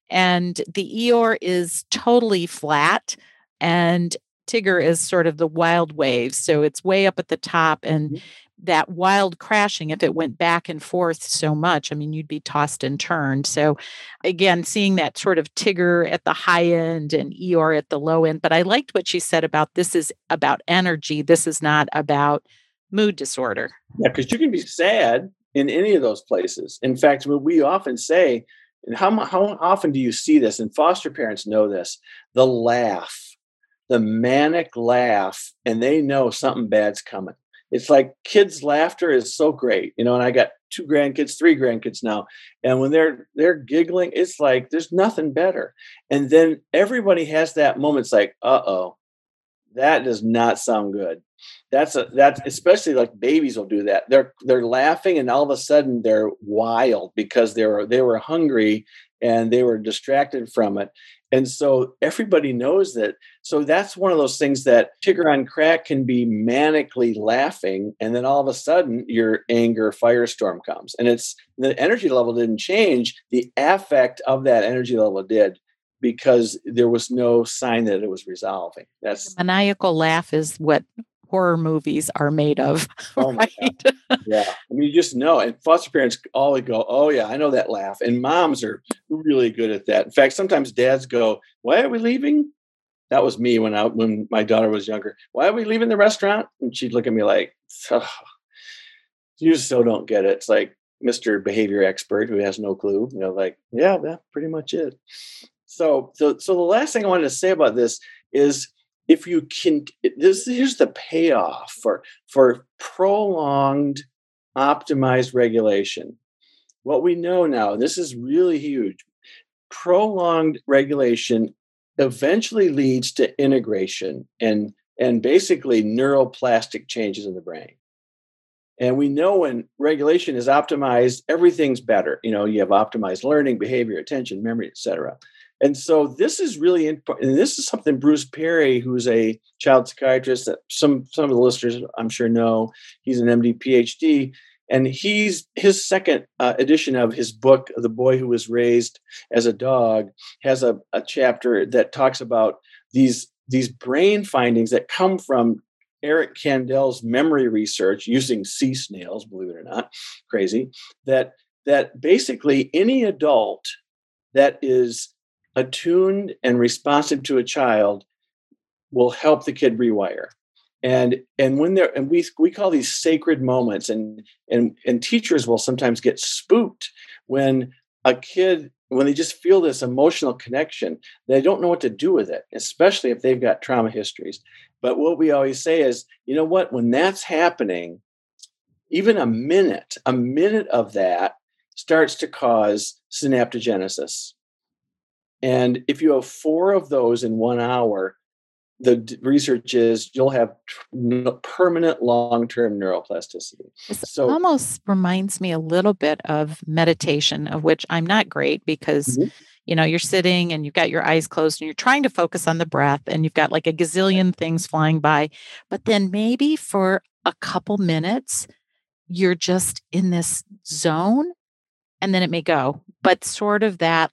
and the Eeyore is totally flat and Tigger is sort of the wild wave so it's way up at the top and mm-hmm that wild crashing if it went back and forth so much i mean you'd be tossed and turned. So again seeing that sort of tigger at the high end and eeyore at the low end but i liked what she said about this is about energy. This is not about mood disorder. Yeah because you can be sad in any of those places. In fact what we often say and how, how often do you see this and foster parents know this the laugh the manic laugh and they know something bad's coming it's like kids laughter is so great you know and i got two grandkids three grandkids now and when they're they're giggling it's like there's nothing better. And then everybody has that moment it's like uh-oh that does not sound good. That's a that's especially like babies will do that. They're they're laughing and all of a sudden they're wild because they were they were hungry and they were distracted from it and so everybody knows that. So that's one of those things that Tigger on crack can be manically laughing, and then all of a sudden your anger firestorm comes. And it's the energy level didn't change, the affect of that energy level did because there was no sign that it was resolving. That's the maniacal laugh is what horror movies are made of. Oh right? yeah. I mean, you just know. And foster parents always go, Oh, yeah, I know that laugh. And moms are really good at that. In fact, sometimes dads go, Why are we leaving? That was me when I when my daughter was younger. Why are we leaving the restaurant? And she'd look at me like, oh, you still don't get it. It's like Mr. Behavior Expert who has no clue. You know, like, yeah, that's pretty much it. So, so, so the last thing I wanted to say about this is if you can this here's the payoff for for prolonged optimized regulation. What we know now this is really huge prolonged regulation eventually leads to integration and and basically neuroplastic changes in the brain. And we know when regulation is optimized everything's better. You know you have optimized learning behavior attention memory etc and so this is really important. And this is something Bruce Perry, who's a child psychiatrist that some some of the listeners I'm sure know. He's an MD PhD. And he's his second uh, edition of his book, The Boy Who Was Raised as a Dog, has a, a chapter that talks about these these brain findings that come from Eric Kandel's memory research using sea snails, believe it or not, crazy, that that basically any adult that is attuned and responsive to a child will help the kid rewire. And and when they're and we we call these sacred moments and and and teachers will sometimes get spooked when a kid when they just feel this emotional connection they don't know what to do with it especially if they've got trauma histories. But what we always say is you know what? When that's happening even a minute a minute of that starts to cause synaptogenesis and if you have four of those in one hour, the research is you'll have permanent long-term neuroplasticity. This so almost reminds me a little bit of meditation, of which I'm not great because mm-hmm. you know you're sitting and you've got your eyes closed and you're trying to focus on the breath and you've got like a gazillion things flying by, but then maybe for a couple minutes you're just in this zone and then it may go. But sort of that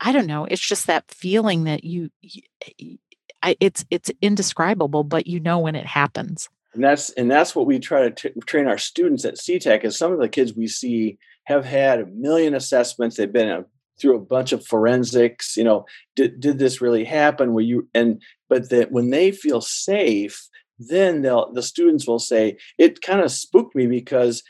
I don't know, it's just that feeling that you, you I, it's it's indescribable, but you know when it happens. And that's and that's what we try to t- train our students at CTAC. Is some of the kids we see have had a million assessments. They've been a, through a bunch of forensics. You know, did did this really happen? Were you and but that when they feel safe, then they'll the students will say it kind of spooked me because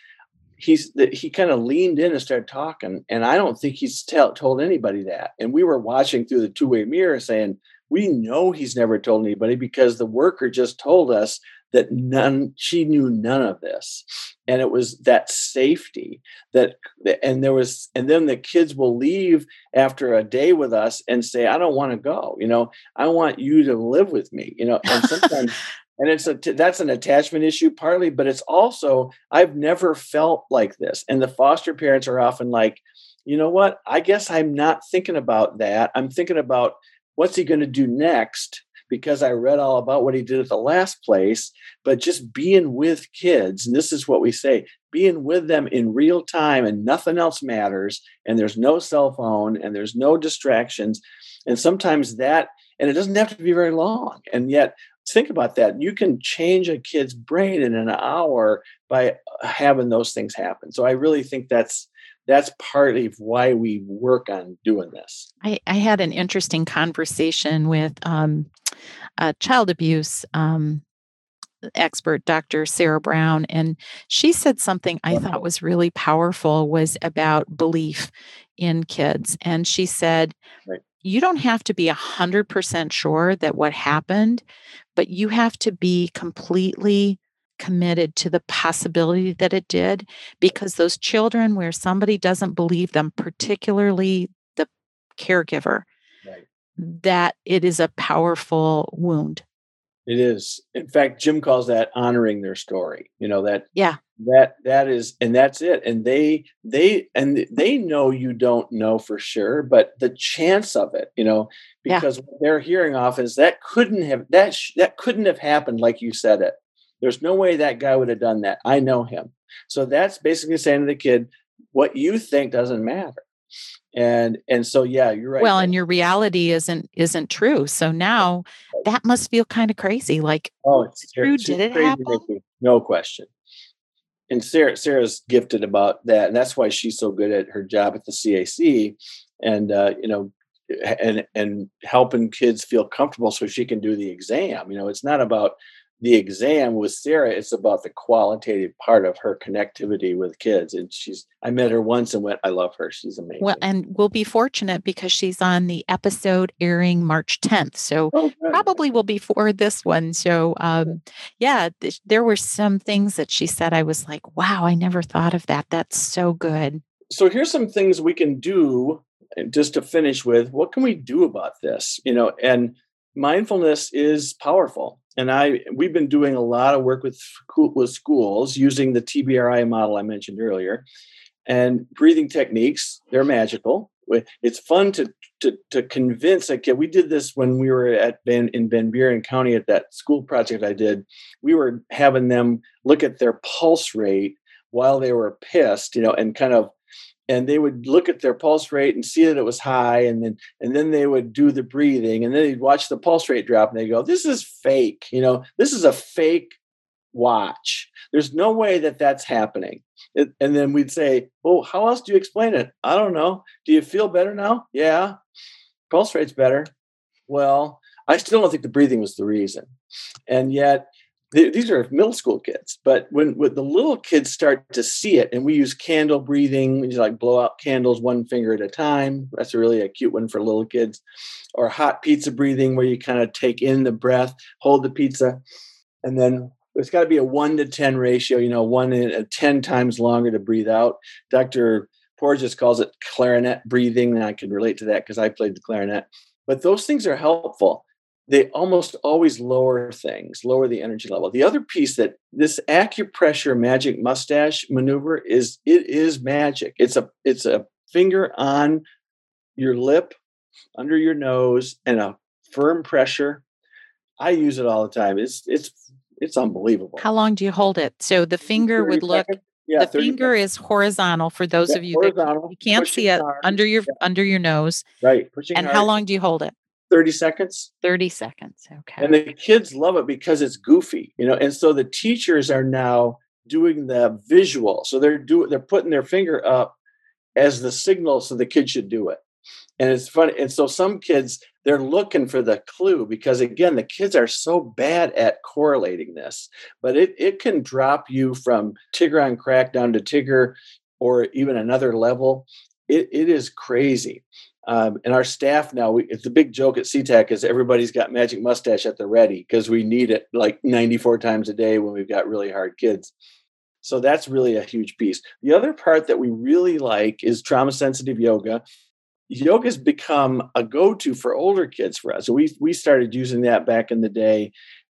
he's he kind of leaned in and started talking and i don't think he's tell, told anybody that. And we were watching through the two-way mirror saying we know he's never told anybody because the worker just told us that none she knew none of this. And it was that safety that and there was and then the kids will leave after a day with us and say i don't want to go you know? I want you to live with me you know? And sometimes and it's a that's an attachment issue partly but it's also i've never felt like this and the foster parents are often like you know what i guess i'm not thinking about that i'm thinking about what's he going to do next? Because I read all about what he did at the last place, but just being with kids, and this is what we say being with them in real time and nothing else matters, and there's no cell phone and there's no distractions. And sometimes that, and it doesn't have to be very long. And yet, think about that. You can change a kid's brain in an hour by having those things happen. So I really think that's that's partly why we work on doing this. I, I had an interesting conversation with um, a child abuse um, expert, Dr. Sarah Brown, and she said something I thought was really powerful was about belief in kids. And she said, right. You don't have to be 100% sure that what happened, but you have to be completely committed to the possibility that it did because those children where somebody doesn't believe them particularly the caregiver right. that it is a powerful wound. It is. In fact jim calls that honoring their story you know that yeah that that is and that's it and they they and they know you don't know for sure but the chance of it you know because yeah. what they're hearing often is that couldn't have that sh- that couldn't have happened like you said it there's no way that guy would have done that. I know him. So that's basically saying to the kid, what you think doesn't matter. And and so yeah, you're right. Well, and your reality isn't isn't true. So now that must feel kind of crazy. Like, oh, it's true. Did it happen? No question. And Sarah Sarah's gifted about that, and that's why she's so good at her job at the CAC, and uh, you know, and and helping kids feel comfortable so she can do the exam. You know, it's not about the exam with Sarah, it's about the qualitative part of her connectivity with kids. And she's, I met her once and went, I love her. She's amazing. Well, and we'll be fortunate because she's on the episode airing March 10th. So oh, probably will be for this one. So, um, yeah, th- there were some things that she said, I was like, wow, I never thought of that. That's so good. So here's some things we can do just to finish with. What can we do about this? You know, and mindfulness is powerful and I we've been doing a lot of work with with schools using the TBRI model I mentioned earlier, and breathing techniques. They're magical. It's fun to to, to convince a kid. We did this when we were at Ben in Van Buren County at that school project I did. We were having them look at their pulse rate while they were pissed, you know, and kind of and they would look at their pulse rate and see that it was high and then and then they would do the breathing and then they'd watch the pulse rate drop and they go this is fake you know? This is a fake watch. There's no way that that's happening. And then we'd say well how else do you explain it? I don't know. Do you feel better now? Yeah. Pulse rate's better. Well i still don't think the breathing was the reason. And yet these are middle school kids but when, when the little kids start to see it and we use candle breathing we just like blow out candles one finger at a time that's a really a cute one for little kids or hot pizza breathing where you kind of take in the breath hold the pizza and then it's got to be a one to 10 ratio you know one in a 10 times longer to breathe out. Dr porges calls it clarinet breathing and i can relate to that because i played the clarinet but those things are helpful they almost always lower things, lower the energy level. The other piece that this acupressure magic mustache maneuver is it is magic. It's a it's a finger on your lip, under your nose, and a firm pressure. I use it all the time. It's it's it's unbelievable. How long do you hold it? So the finger would look yeah, the finger seconds. is horizontal for those yeah, of you that you can't see it hard. under your yeah. under your nose. Right. Pushing and hard. how long do you hold it? 30 seconds. 30 seconds. Okay. And the kids love it because it's goofy, you know. And so the teachers are now doing the visual. So they're doing they're putting their finger up as the signal so the kids should do it. And it's funny. And so some kids they're looking for the clue because again, the kids are so bad at correlating this, but it it can drop you from Tigger on crack down to Tigger or even another level. It, it is crazy. Um, and our staff now, we, it's the big joke at CTAC is everybody's got magic mustache at the ready because we need it like 94 times a day when we've got really hard kids. So that's really a huge piece. The other part that we really like is trauma sensitive yoga. Yoga has become a go-to for older kids for us. So we we started using that back in the day,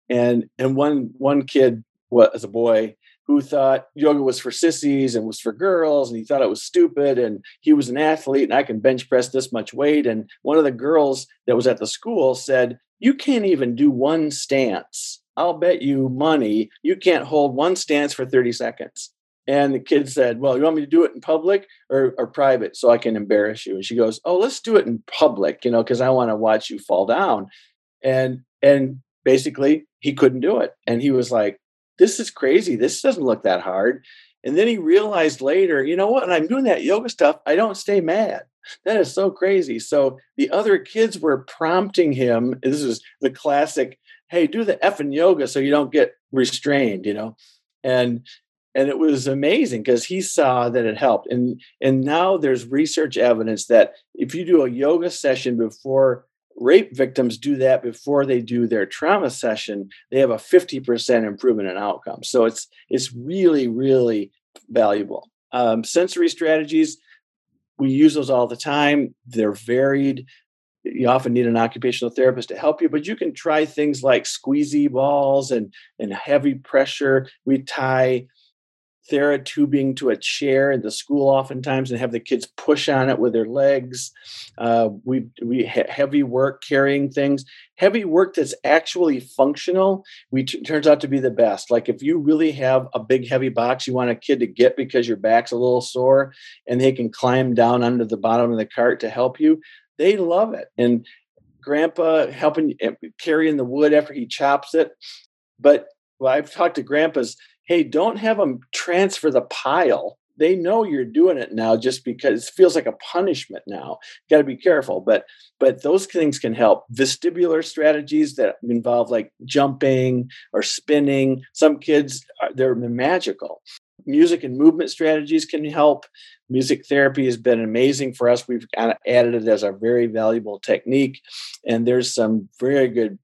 and and one one kid was a boy who thought yoga was for sissies and was for girls and he thought it was stupid and he was an athlete and I can bench press this much weight and one of the girls that was at the school said you can't even do one stance. I'll bet you money you can't hold one stance for 30 seconds. And the kid said well you want me to do it in public or, or private so I can embarrass you? And she goes oh let's do it in public you know because I want to watch you fall down. And and basically he couldn't do it. And he was like this is crazy. This doesn't look that hard. And then he realized later, you know what? When I'm doing that yoga stuff, I don't stay mad. That is so crazy. So the other kids were prompting him. This is the classic, hey, do the effing yoga so you don't get restrained, you know? And and it was amazing because he saw that it helped. And and now there's research evidence that if you do a yoga session before rape victims do that before they do their trauma session they have a 50% improvement in outcomes so it's it's really really valuable. Um, sensory strategies we use those all the time. They're varied. You often need an occupational therapist to help you but you can try things like squeezy balls and and heavy pressure. We tie therapy to a chair in the school oftentimes and have the kids push on it with their legs. Uh, we we ha- heavy work carrying things, heavy work that's actually functional. We t- turns out to be the best. Like if you really have a big heavy box you want a kid to get because your back's a little sore, and they can climb down under the bottom of the cart to help you, they love it. And grandpa helping eh, carrying the wood after he chops it. But well, I've talked to grandpas hey, don't have them transfer the pile. They know you're doing it now just because it feels like a punishment now. Got to be careful, but but those things can help. Vestibular strategies that involve like jumping or spinning. Some kids are, they're magical. Music and movement strategies can help. Music therapy has been amazing for us. We've added it as a very valuable technique, and there's some very good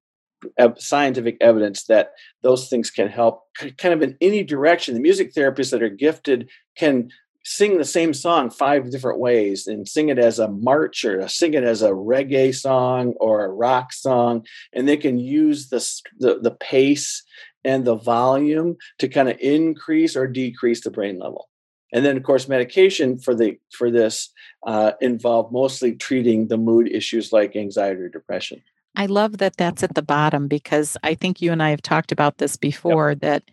scientific evidence that those things can help kind of in any direction. The music therapists that are gifted can sing the same song five different ways and sing it as a march or sing it as a reggae song or a rock song and they can use the, the, the pace and the volume to kind of increase or decrease the brain level and then of course medication for the for this uh, involve mostly treating the mood issues like anxiety or depression I love that that's at the bottom because I think you and I have talked about this before yep. that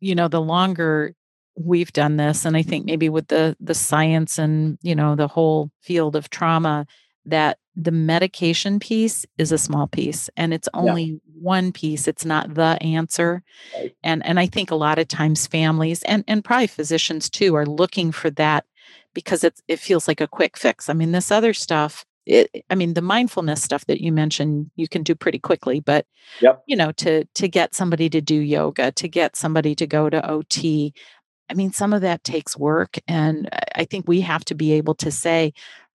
you know the longer we've done this and I think maybe with the the science and you know the whole field of trauma that the medication piece is a small piece and it's only yeah. one piece it's not the answer right. and and I think a lot of times families and and probably physicians too are looking for that because it's it feels like a quick fix. I mean this other stuff it, i mean the mindfulness stuff that you mentioned you can do pretty quickly but yep. you know to to get somebody to do yoga to get somebody to go to ot i mean some of that takes work and i think we have to be able to say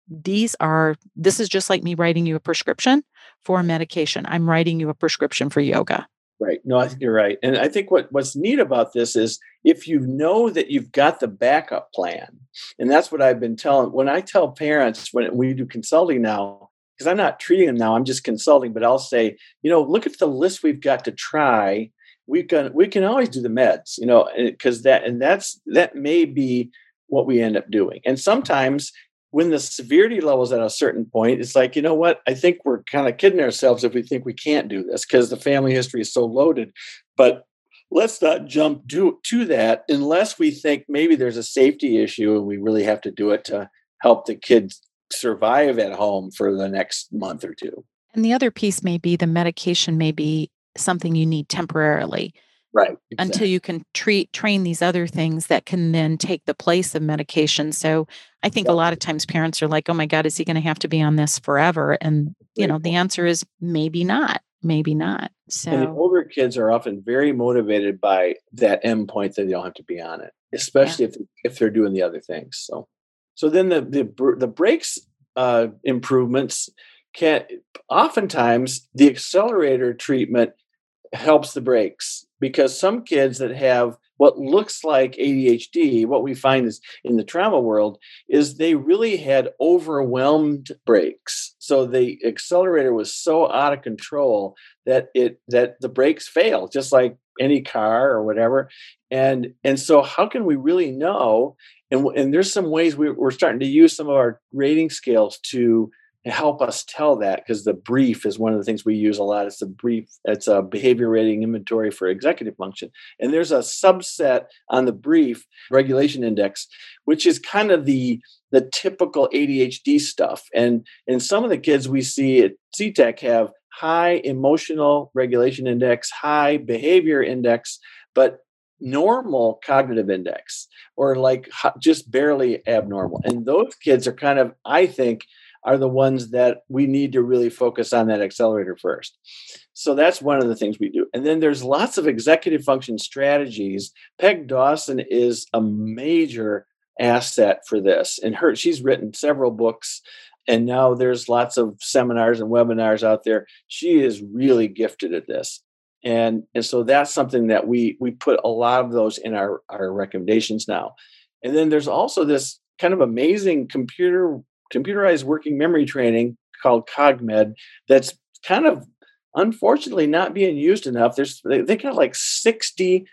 these are this is just like me writing you a prescription for a medication i'm writing you a prescription for yoga Right. No, I think you're right. And I think what, what's neat about this is if you know that you've got the backup plan, and that's what I've been telling when I tell parents when we do consulting now, because I'm not treating them now, I'm just consulting, but I'll say, you know, look at the list we've got to try. We can we can always do the meds, you know, because that and that's that may be what we end up doing. And sometimes when the severity levels at a certain point, it's like, you know what? I think we're kind of kidding ourselves if we think we can't do this because the family history is so loaded. But let's not jump to, to that unless we think maybe there's a safety issue and we really have to do it to help the kids survive at home for the next month or two. And the other piece may be the medication may be something you need temporarily right exactly. until you can treat train these other things that can then take the place of medication so i think yep. a lot of times parents are like oh my god is he going to have to be on this forever and you know the answer is maybe not maybe not so and the older kids are often very motivated by that end point that they don't have to be on it especially yeah. if if they're doing the other things so so then the the the brakes uh, improvements can oftentimes the accelerator treatment helps the brakes because some kids that have what looks like ADHD, what we find is in the trauma world, is they really had overwhelmed brakes. So the accelerator was so out of control that it that the brakes failed, just like any car or whatever. And and so how can we really know? And, and there's some ways we, we're starting to use some of our rating scales to help us tell that because the brief is one of the things we use a lot. It's a brief, it's a behavior rating inventory for executive function. And there's a subset on the brief regulation index, which is kind of the the typical ADHD stuff. And and some of the kids we see at CTAC have high emotional regulation index, high behavior index, but normal cognitive index or like just barely abnormal. And those kids are kind of, I think, are the ones that we need to really focus on that accelerator first. So that's one of the things we do. And then there's lots of executive function strategies. Peg Dawson is a major asset for this. And her she's written several books and now there's lots of seminars and webinars out there. She is really gifted at this. And, and so that's something that we we put a lot of those in our, our recommendations now. And then there's also this kind of amazing computer computerized working memory training called CogMed that's kind of unfortunately not being used enough. There's they, they got like 60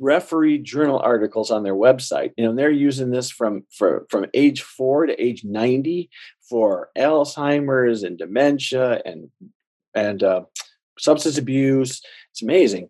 referee journal articles on their website. You know, they're using this from for, from age four to age 90 for Alzheimer's and dementia and and uh, substance abuse. It's amazing.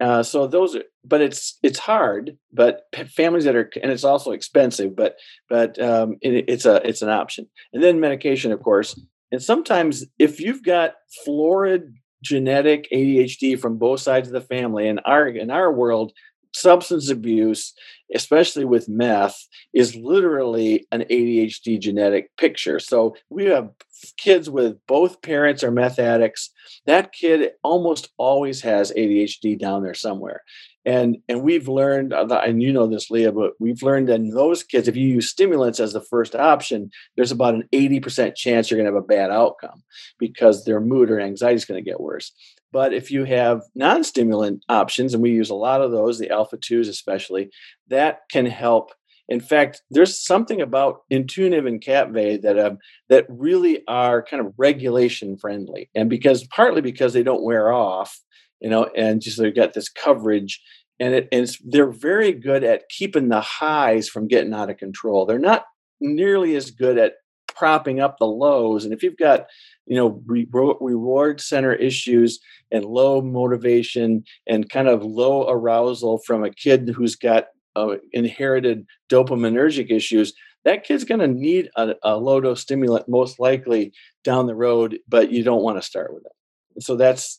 Uh, so those are, but it's it's hard. But families that are, and it's also expensive. But but um, it, it's a it's an option. And then medication, of course. And sometimes if you've got florid genetic ADHD from both sides of the family, in our in our world, substance abuse, especially with meth, is literally an ADHD genetic picture. So we have kids with both parents are meth addicts. That kid almost always has ADHD down there somewhere. And and we've learned, uh, and you know this, Leah, but we've learned in those kids, if you use stimulants as the first option, there's about an 80% chance you're going to have a bad outcome because their mood or anxiety is going to get worse. But if you have non stimulant options, and we use a lot of those, the alpha 2s especially, that can help. In fact, there's something about Intuniv and Kapvay that um, that really are kind of regulation friendly, and because partly because they don't wear off, you know, and just they've got this coverage, and, it, and they're very good at keeping the highs from getting out of control. They're not nearly as good at propping up the lows, and if you've got you know re- reward center issues and low motivation and kind of low arousal from a kid who's got uh, inherited dopaminergic issues that kid's going to need a, a low dose stimulant most likely down the road but you don't want to start with it. So that's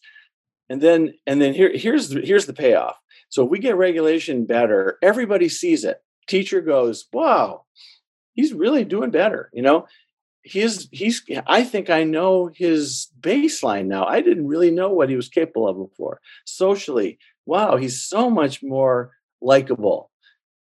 and then and then here here's the, here's the payoff. So we get regulation better everybody sees it. Teacher goes wow he's really doing better you know? He's he's i think i know his baseline now. I didn't really know what he was capable of before. Socially wow he's so much more likable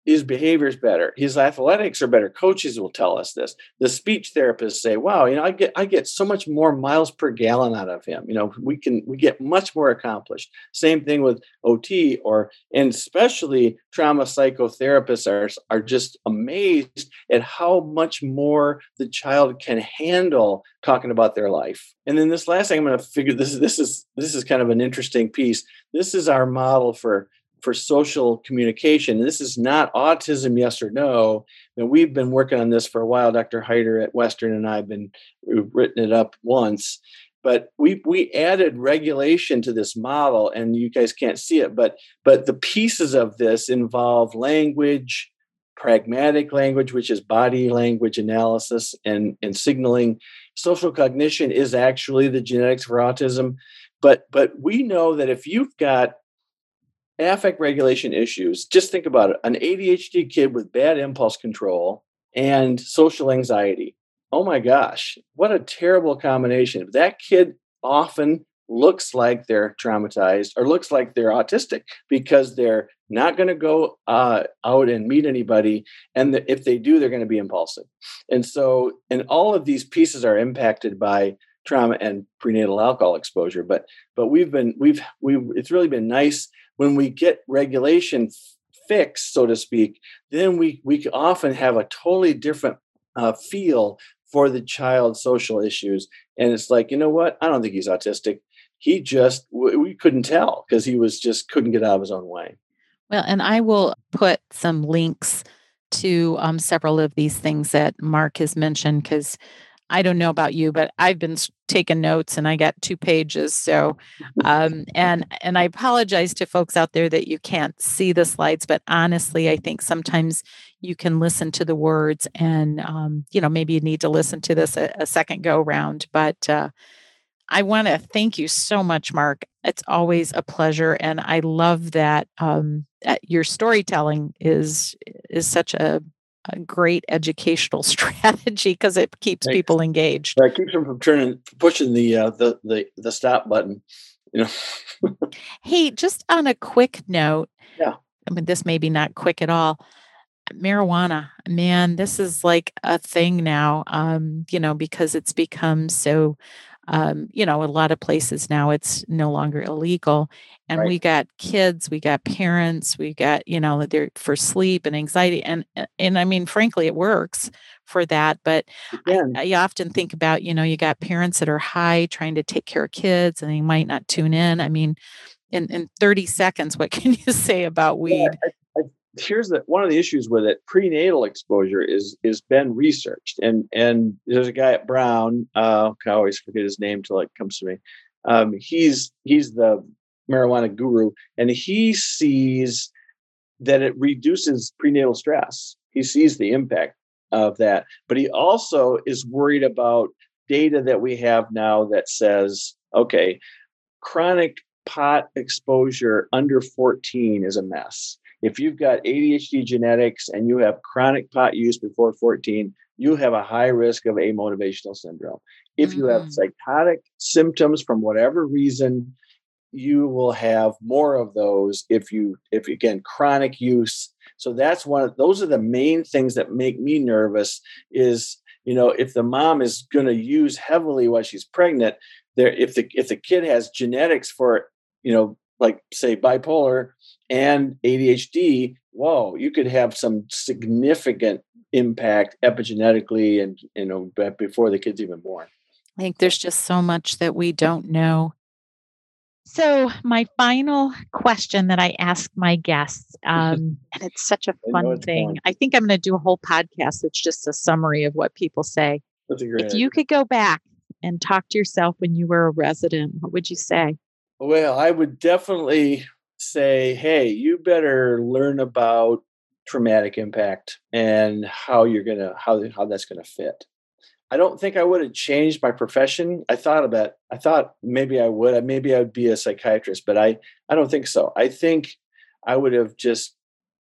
his behavior is better his athletics are better coaches will tell us this. The speech therapists say wow you know i get i get so much more miles per gallon out of him. You know we can we get much more accomplished. Same thing with ot or and especially trauma psychotherapists are are just amazed at how much more the child can handle talking about their life. And then this last thing i'm going to figure this this is this is kind of an interesting piece. This is our model for for social communication. This is not autism, yes or no. And we've been working on this for a while. Dr. Heider at Western and I have been we've written it up once. But we we added regulation to this model, and you guys can't see it, but but the pieces of this involve language, pragmatic language, which is body language analysis and, and signaling. Social cognition is actually the genetics for autism. But but we know that if you've got affect regulation issues, just think about it an ADHD kid with bad impulse control and social anxiety. Oh my gosh, what a terrible combination. That kid often looks like they're traumatized or looks like they're autistic because they're not going to go uh, out and meet anybody and the, if they do they're going to be impulsive and so and all of these pieces are impacted by trauma and prenatal alcohol exposure but but we've been we've we it's really been nice when we get regulation fixed, so to speak, then we we often have a totally different uh, feel for the child's social issues. And it's like, you know what? I don't think he's autistic. He just we couldn't tell because he was just couldn't get out of his own way. Well, and I will put some links to um, several of these things that Mark has mentioned because I don't know about you, but I've been taking notes and I got two pages. So, um, and and I apologize to folks out there that you can't see the slides, but honestly, I think sometimes you can listen to the words, and um, you know maybe you need to listen to this a, a second go round. But uh, I want to thank you so much, Mark. It's always a pleasure, and I love that um, your storytelling is is such a a great educational strategy because it keeps Thanks. people engaged. It keeps them from turning, pushing the uh, the the the stop button. You know. hey, just on a quick note. Yeah. I mean, this may be not quick at all. Marijuana, man, this is like a thing now. Um, you know, because it's become so um, you know, a lot of places now it's no longer illegal. And right. we got kids, we got parents, we got, you know, they're for sleep and anxiety. And and I mean, frankly, it works for that. But I, I, often think about, you know, you got parents that are high trying to take care of kids and they might not tune in. I mean, in, in 30 seconds, what can you say about weed? Yeah, here's the one of the issues with it prenatal exposure is is been researched. And and there's a guy at brown uh i always forget his name till it comes to me. Um he's he's the marijuana guru and he sees that it reduces prenatal stress. He sees the impact of that but he also is worried about data that we have now that says okay chronic pot exposure under 14 is a mess if you've got ADHD genetics and you have chronic pot use before 14, you have a high risk of amotivational syndrome. If you have mm. psychotic symptoms from whatever reason, you will have more of those if you if again chronic use so that's one of those are the main things that make me nervous is you know if the mom is going to use heavily while she's pregnant there if the if the kid has genetics for you know like say bipolar and ADHD, whoa, you could have some significant impact epigenetically and you know before the kid's even born. I think there's just so much that we don't know. So, my final question that I ask my guests, um, and it's such a fun thing. Fun. I think I'm going to do a whole podcast that's just a summary of what people say. That's a great if idea. you could go back and talk to yourself when you were a resident, what would you say? Well, I would definitely say, hey, you better learn about traumatic impact and how you're gonna how how that's gonna fit. I don't think I would have changed my profession. I thought about I thought maybe I would. Maybe I would be a psychiatrist, but I I don't think so. I think I would have just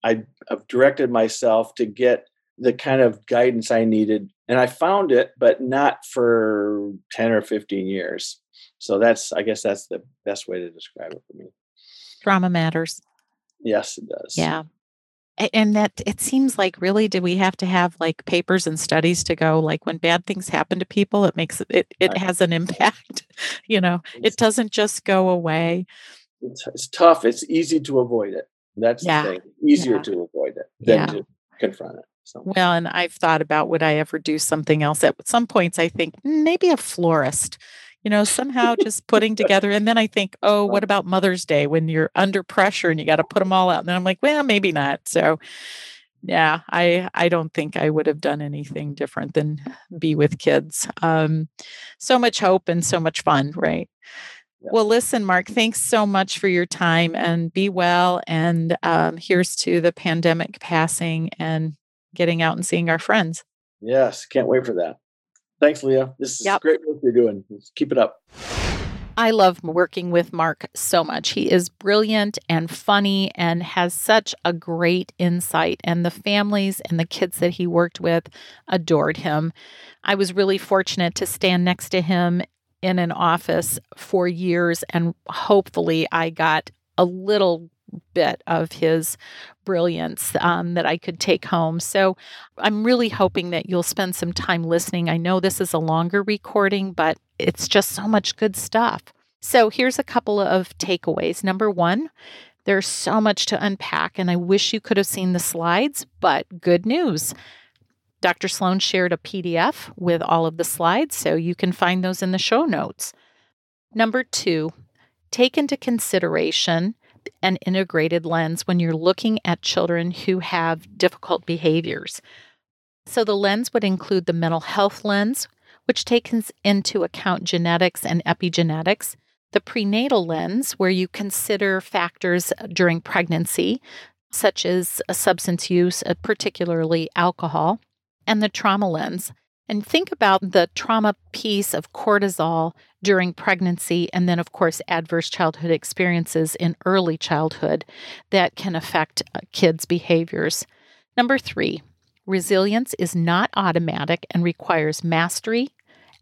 I have directed myself to get the kind of guidance I needed, and I found it, but not for ten or fifteen years. So that's I guess that's the best way to describe it for me. Trauma matters. Yes, it does. Yeah. and that it seems like really do we have to have like papers and studies to go like when bad things happen to people it makes it it, it right. has an impact you know it doesn't just go away it's, it's tough it's easy to avoid it that's yeah. the thing easier yeah. to avoid it than yeah. to confront it so. Well, and I've thought about would I ever do something else? At some points, I think mm, maybe a florist, you know, somehow just putting together. And then I think, oh, what about Mother's Day when you're under pressure and you got to put them all out? And then I'm like, well, maybe not. So, yeah, I I don't think I would have done anything different than be with kids. Um, so much hope and so much fun, right? Well, listen, Mark, thanks so much for your time and be well. And um, here's to the pandemic passing and getting out and seeing our friends. Yes, can't wait for that. Thanks, Leah. This is yep. great work you're doing. keep it up. I love working with Mark so much. He is brilliant and funny and has such a great insight. And the families and the kids that he worked with adored him. I was really fortunate to stand next to him in an office for years, and hopefully, I got a little bit of his brilliance um, that I could take home. So I'm really hoping that you'll spend some time listening. I know this is a longer recording, but it's just so much good stuff. So here's a couple of takeaways. Number one, there's so much to unpack, and I wish you could have seen the slides, but good news. Dr. Sloan shared a PDF with all of the slides, so you can find those in the show notes. Number two, take into consideration an integrated lens when you're looking at children who have difficult behaviors. So, the lens would include the mental health lens, which takes into account genetics and epigenetics, the prenatal lens, where you consider factors during pregnancy, such as substance use, uh, particularly alcohol, and the trauma lens, and think about the trauma piece of cortisol during pregnancy, and then, of course, adverse childhood experiences in early childhood that can affect uh, kids' behaviors. Number three, resilience is not automatic and requires mastery,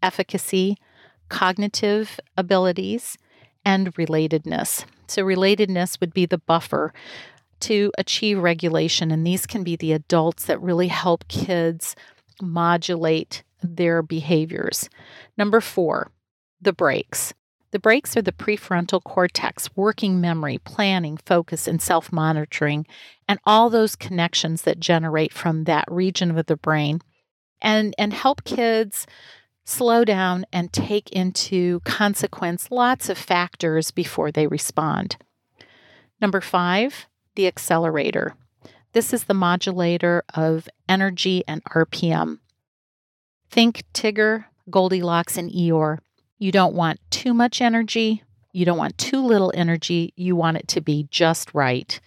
efficacy, cognitive abilities, and relatedness. So, relatedness would be the buffer to achieve regulation, and these can be the adults that really help kids modulate their behaviors. Number four, the brakes. The brakes are the prefrontal cortex, working memory, planning, focus, and self monitoring, and all those connections that generate from that region of the brain and, and help kids slow down and take into consequence lots of factors before they respond. Number five, the accelerator. This is the modulator of energy and RPM. Think Tigger, Goldilocks, and Eeyore. You don't want too much energy. You don't want too little energy. You want it to be just right.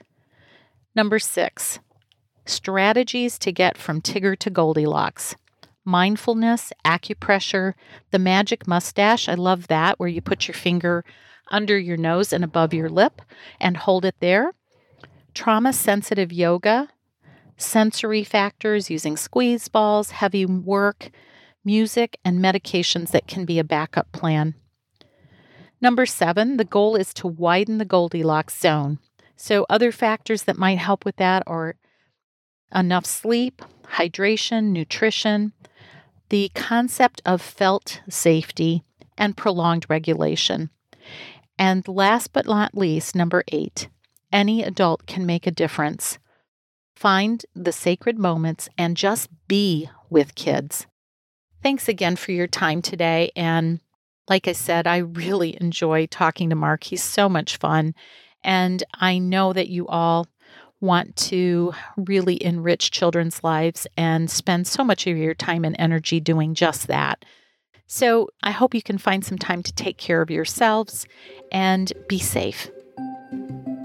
Number six, strategies to get from Tigger to Goldilocks. Mindfulness, acupressure, the magic mustache. I love that, where you put your finger under your nose and above your lip and hold it there trauma sensitive yoga, sensory factors using squeeze balls, heavy work, music, and medications that can be a backup plan. Number seven, the goal is to widen the Goldilocks zone. So, other factors that might help with that are enough sleep, hydration, nutrition, the concept of felt safety, and prolonged regulation. And last but not least, number eight, any adult can make a difference. Find the sacred moments and just be with kids. Thanks again for your time today. And like I said, I really enjoy talking to Mark. He's so much fun. And I know that you all want to really enrich children's lives and spend so much of your time and energy doing just that. So I hope you can find some time to take care of yourselves and be safe.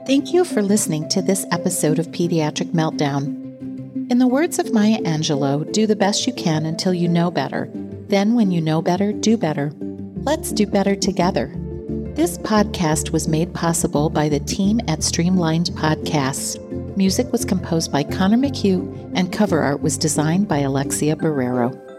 Thank you for listening to this episode of Pediatric Meltdown. In the words of Maya Angelou, do the best you can until you know better. Then, when you know better, do better. Let's do better together. This podcast was made possible by the team at Streamlined Podcasts. Music was composed by Connor McHugh, and cover art was designed by Alexia Barrero.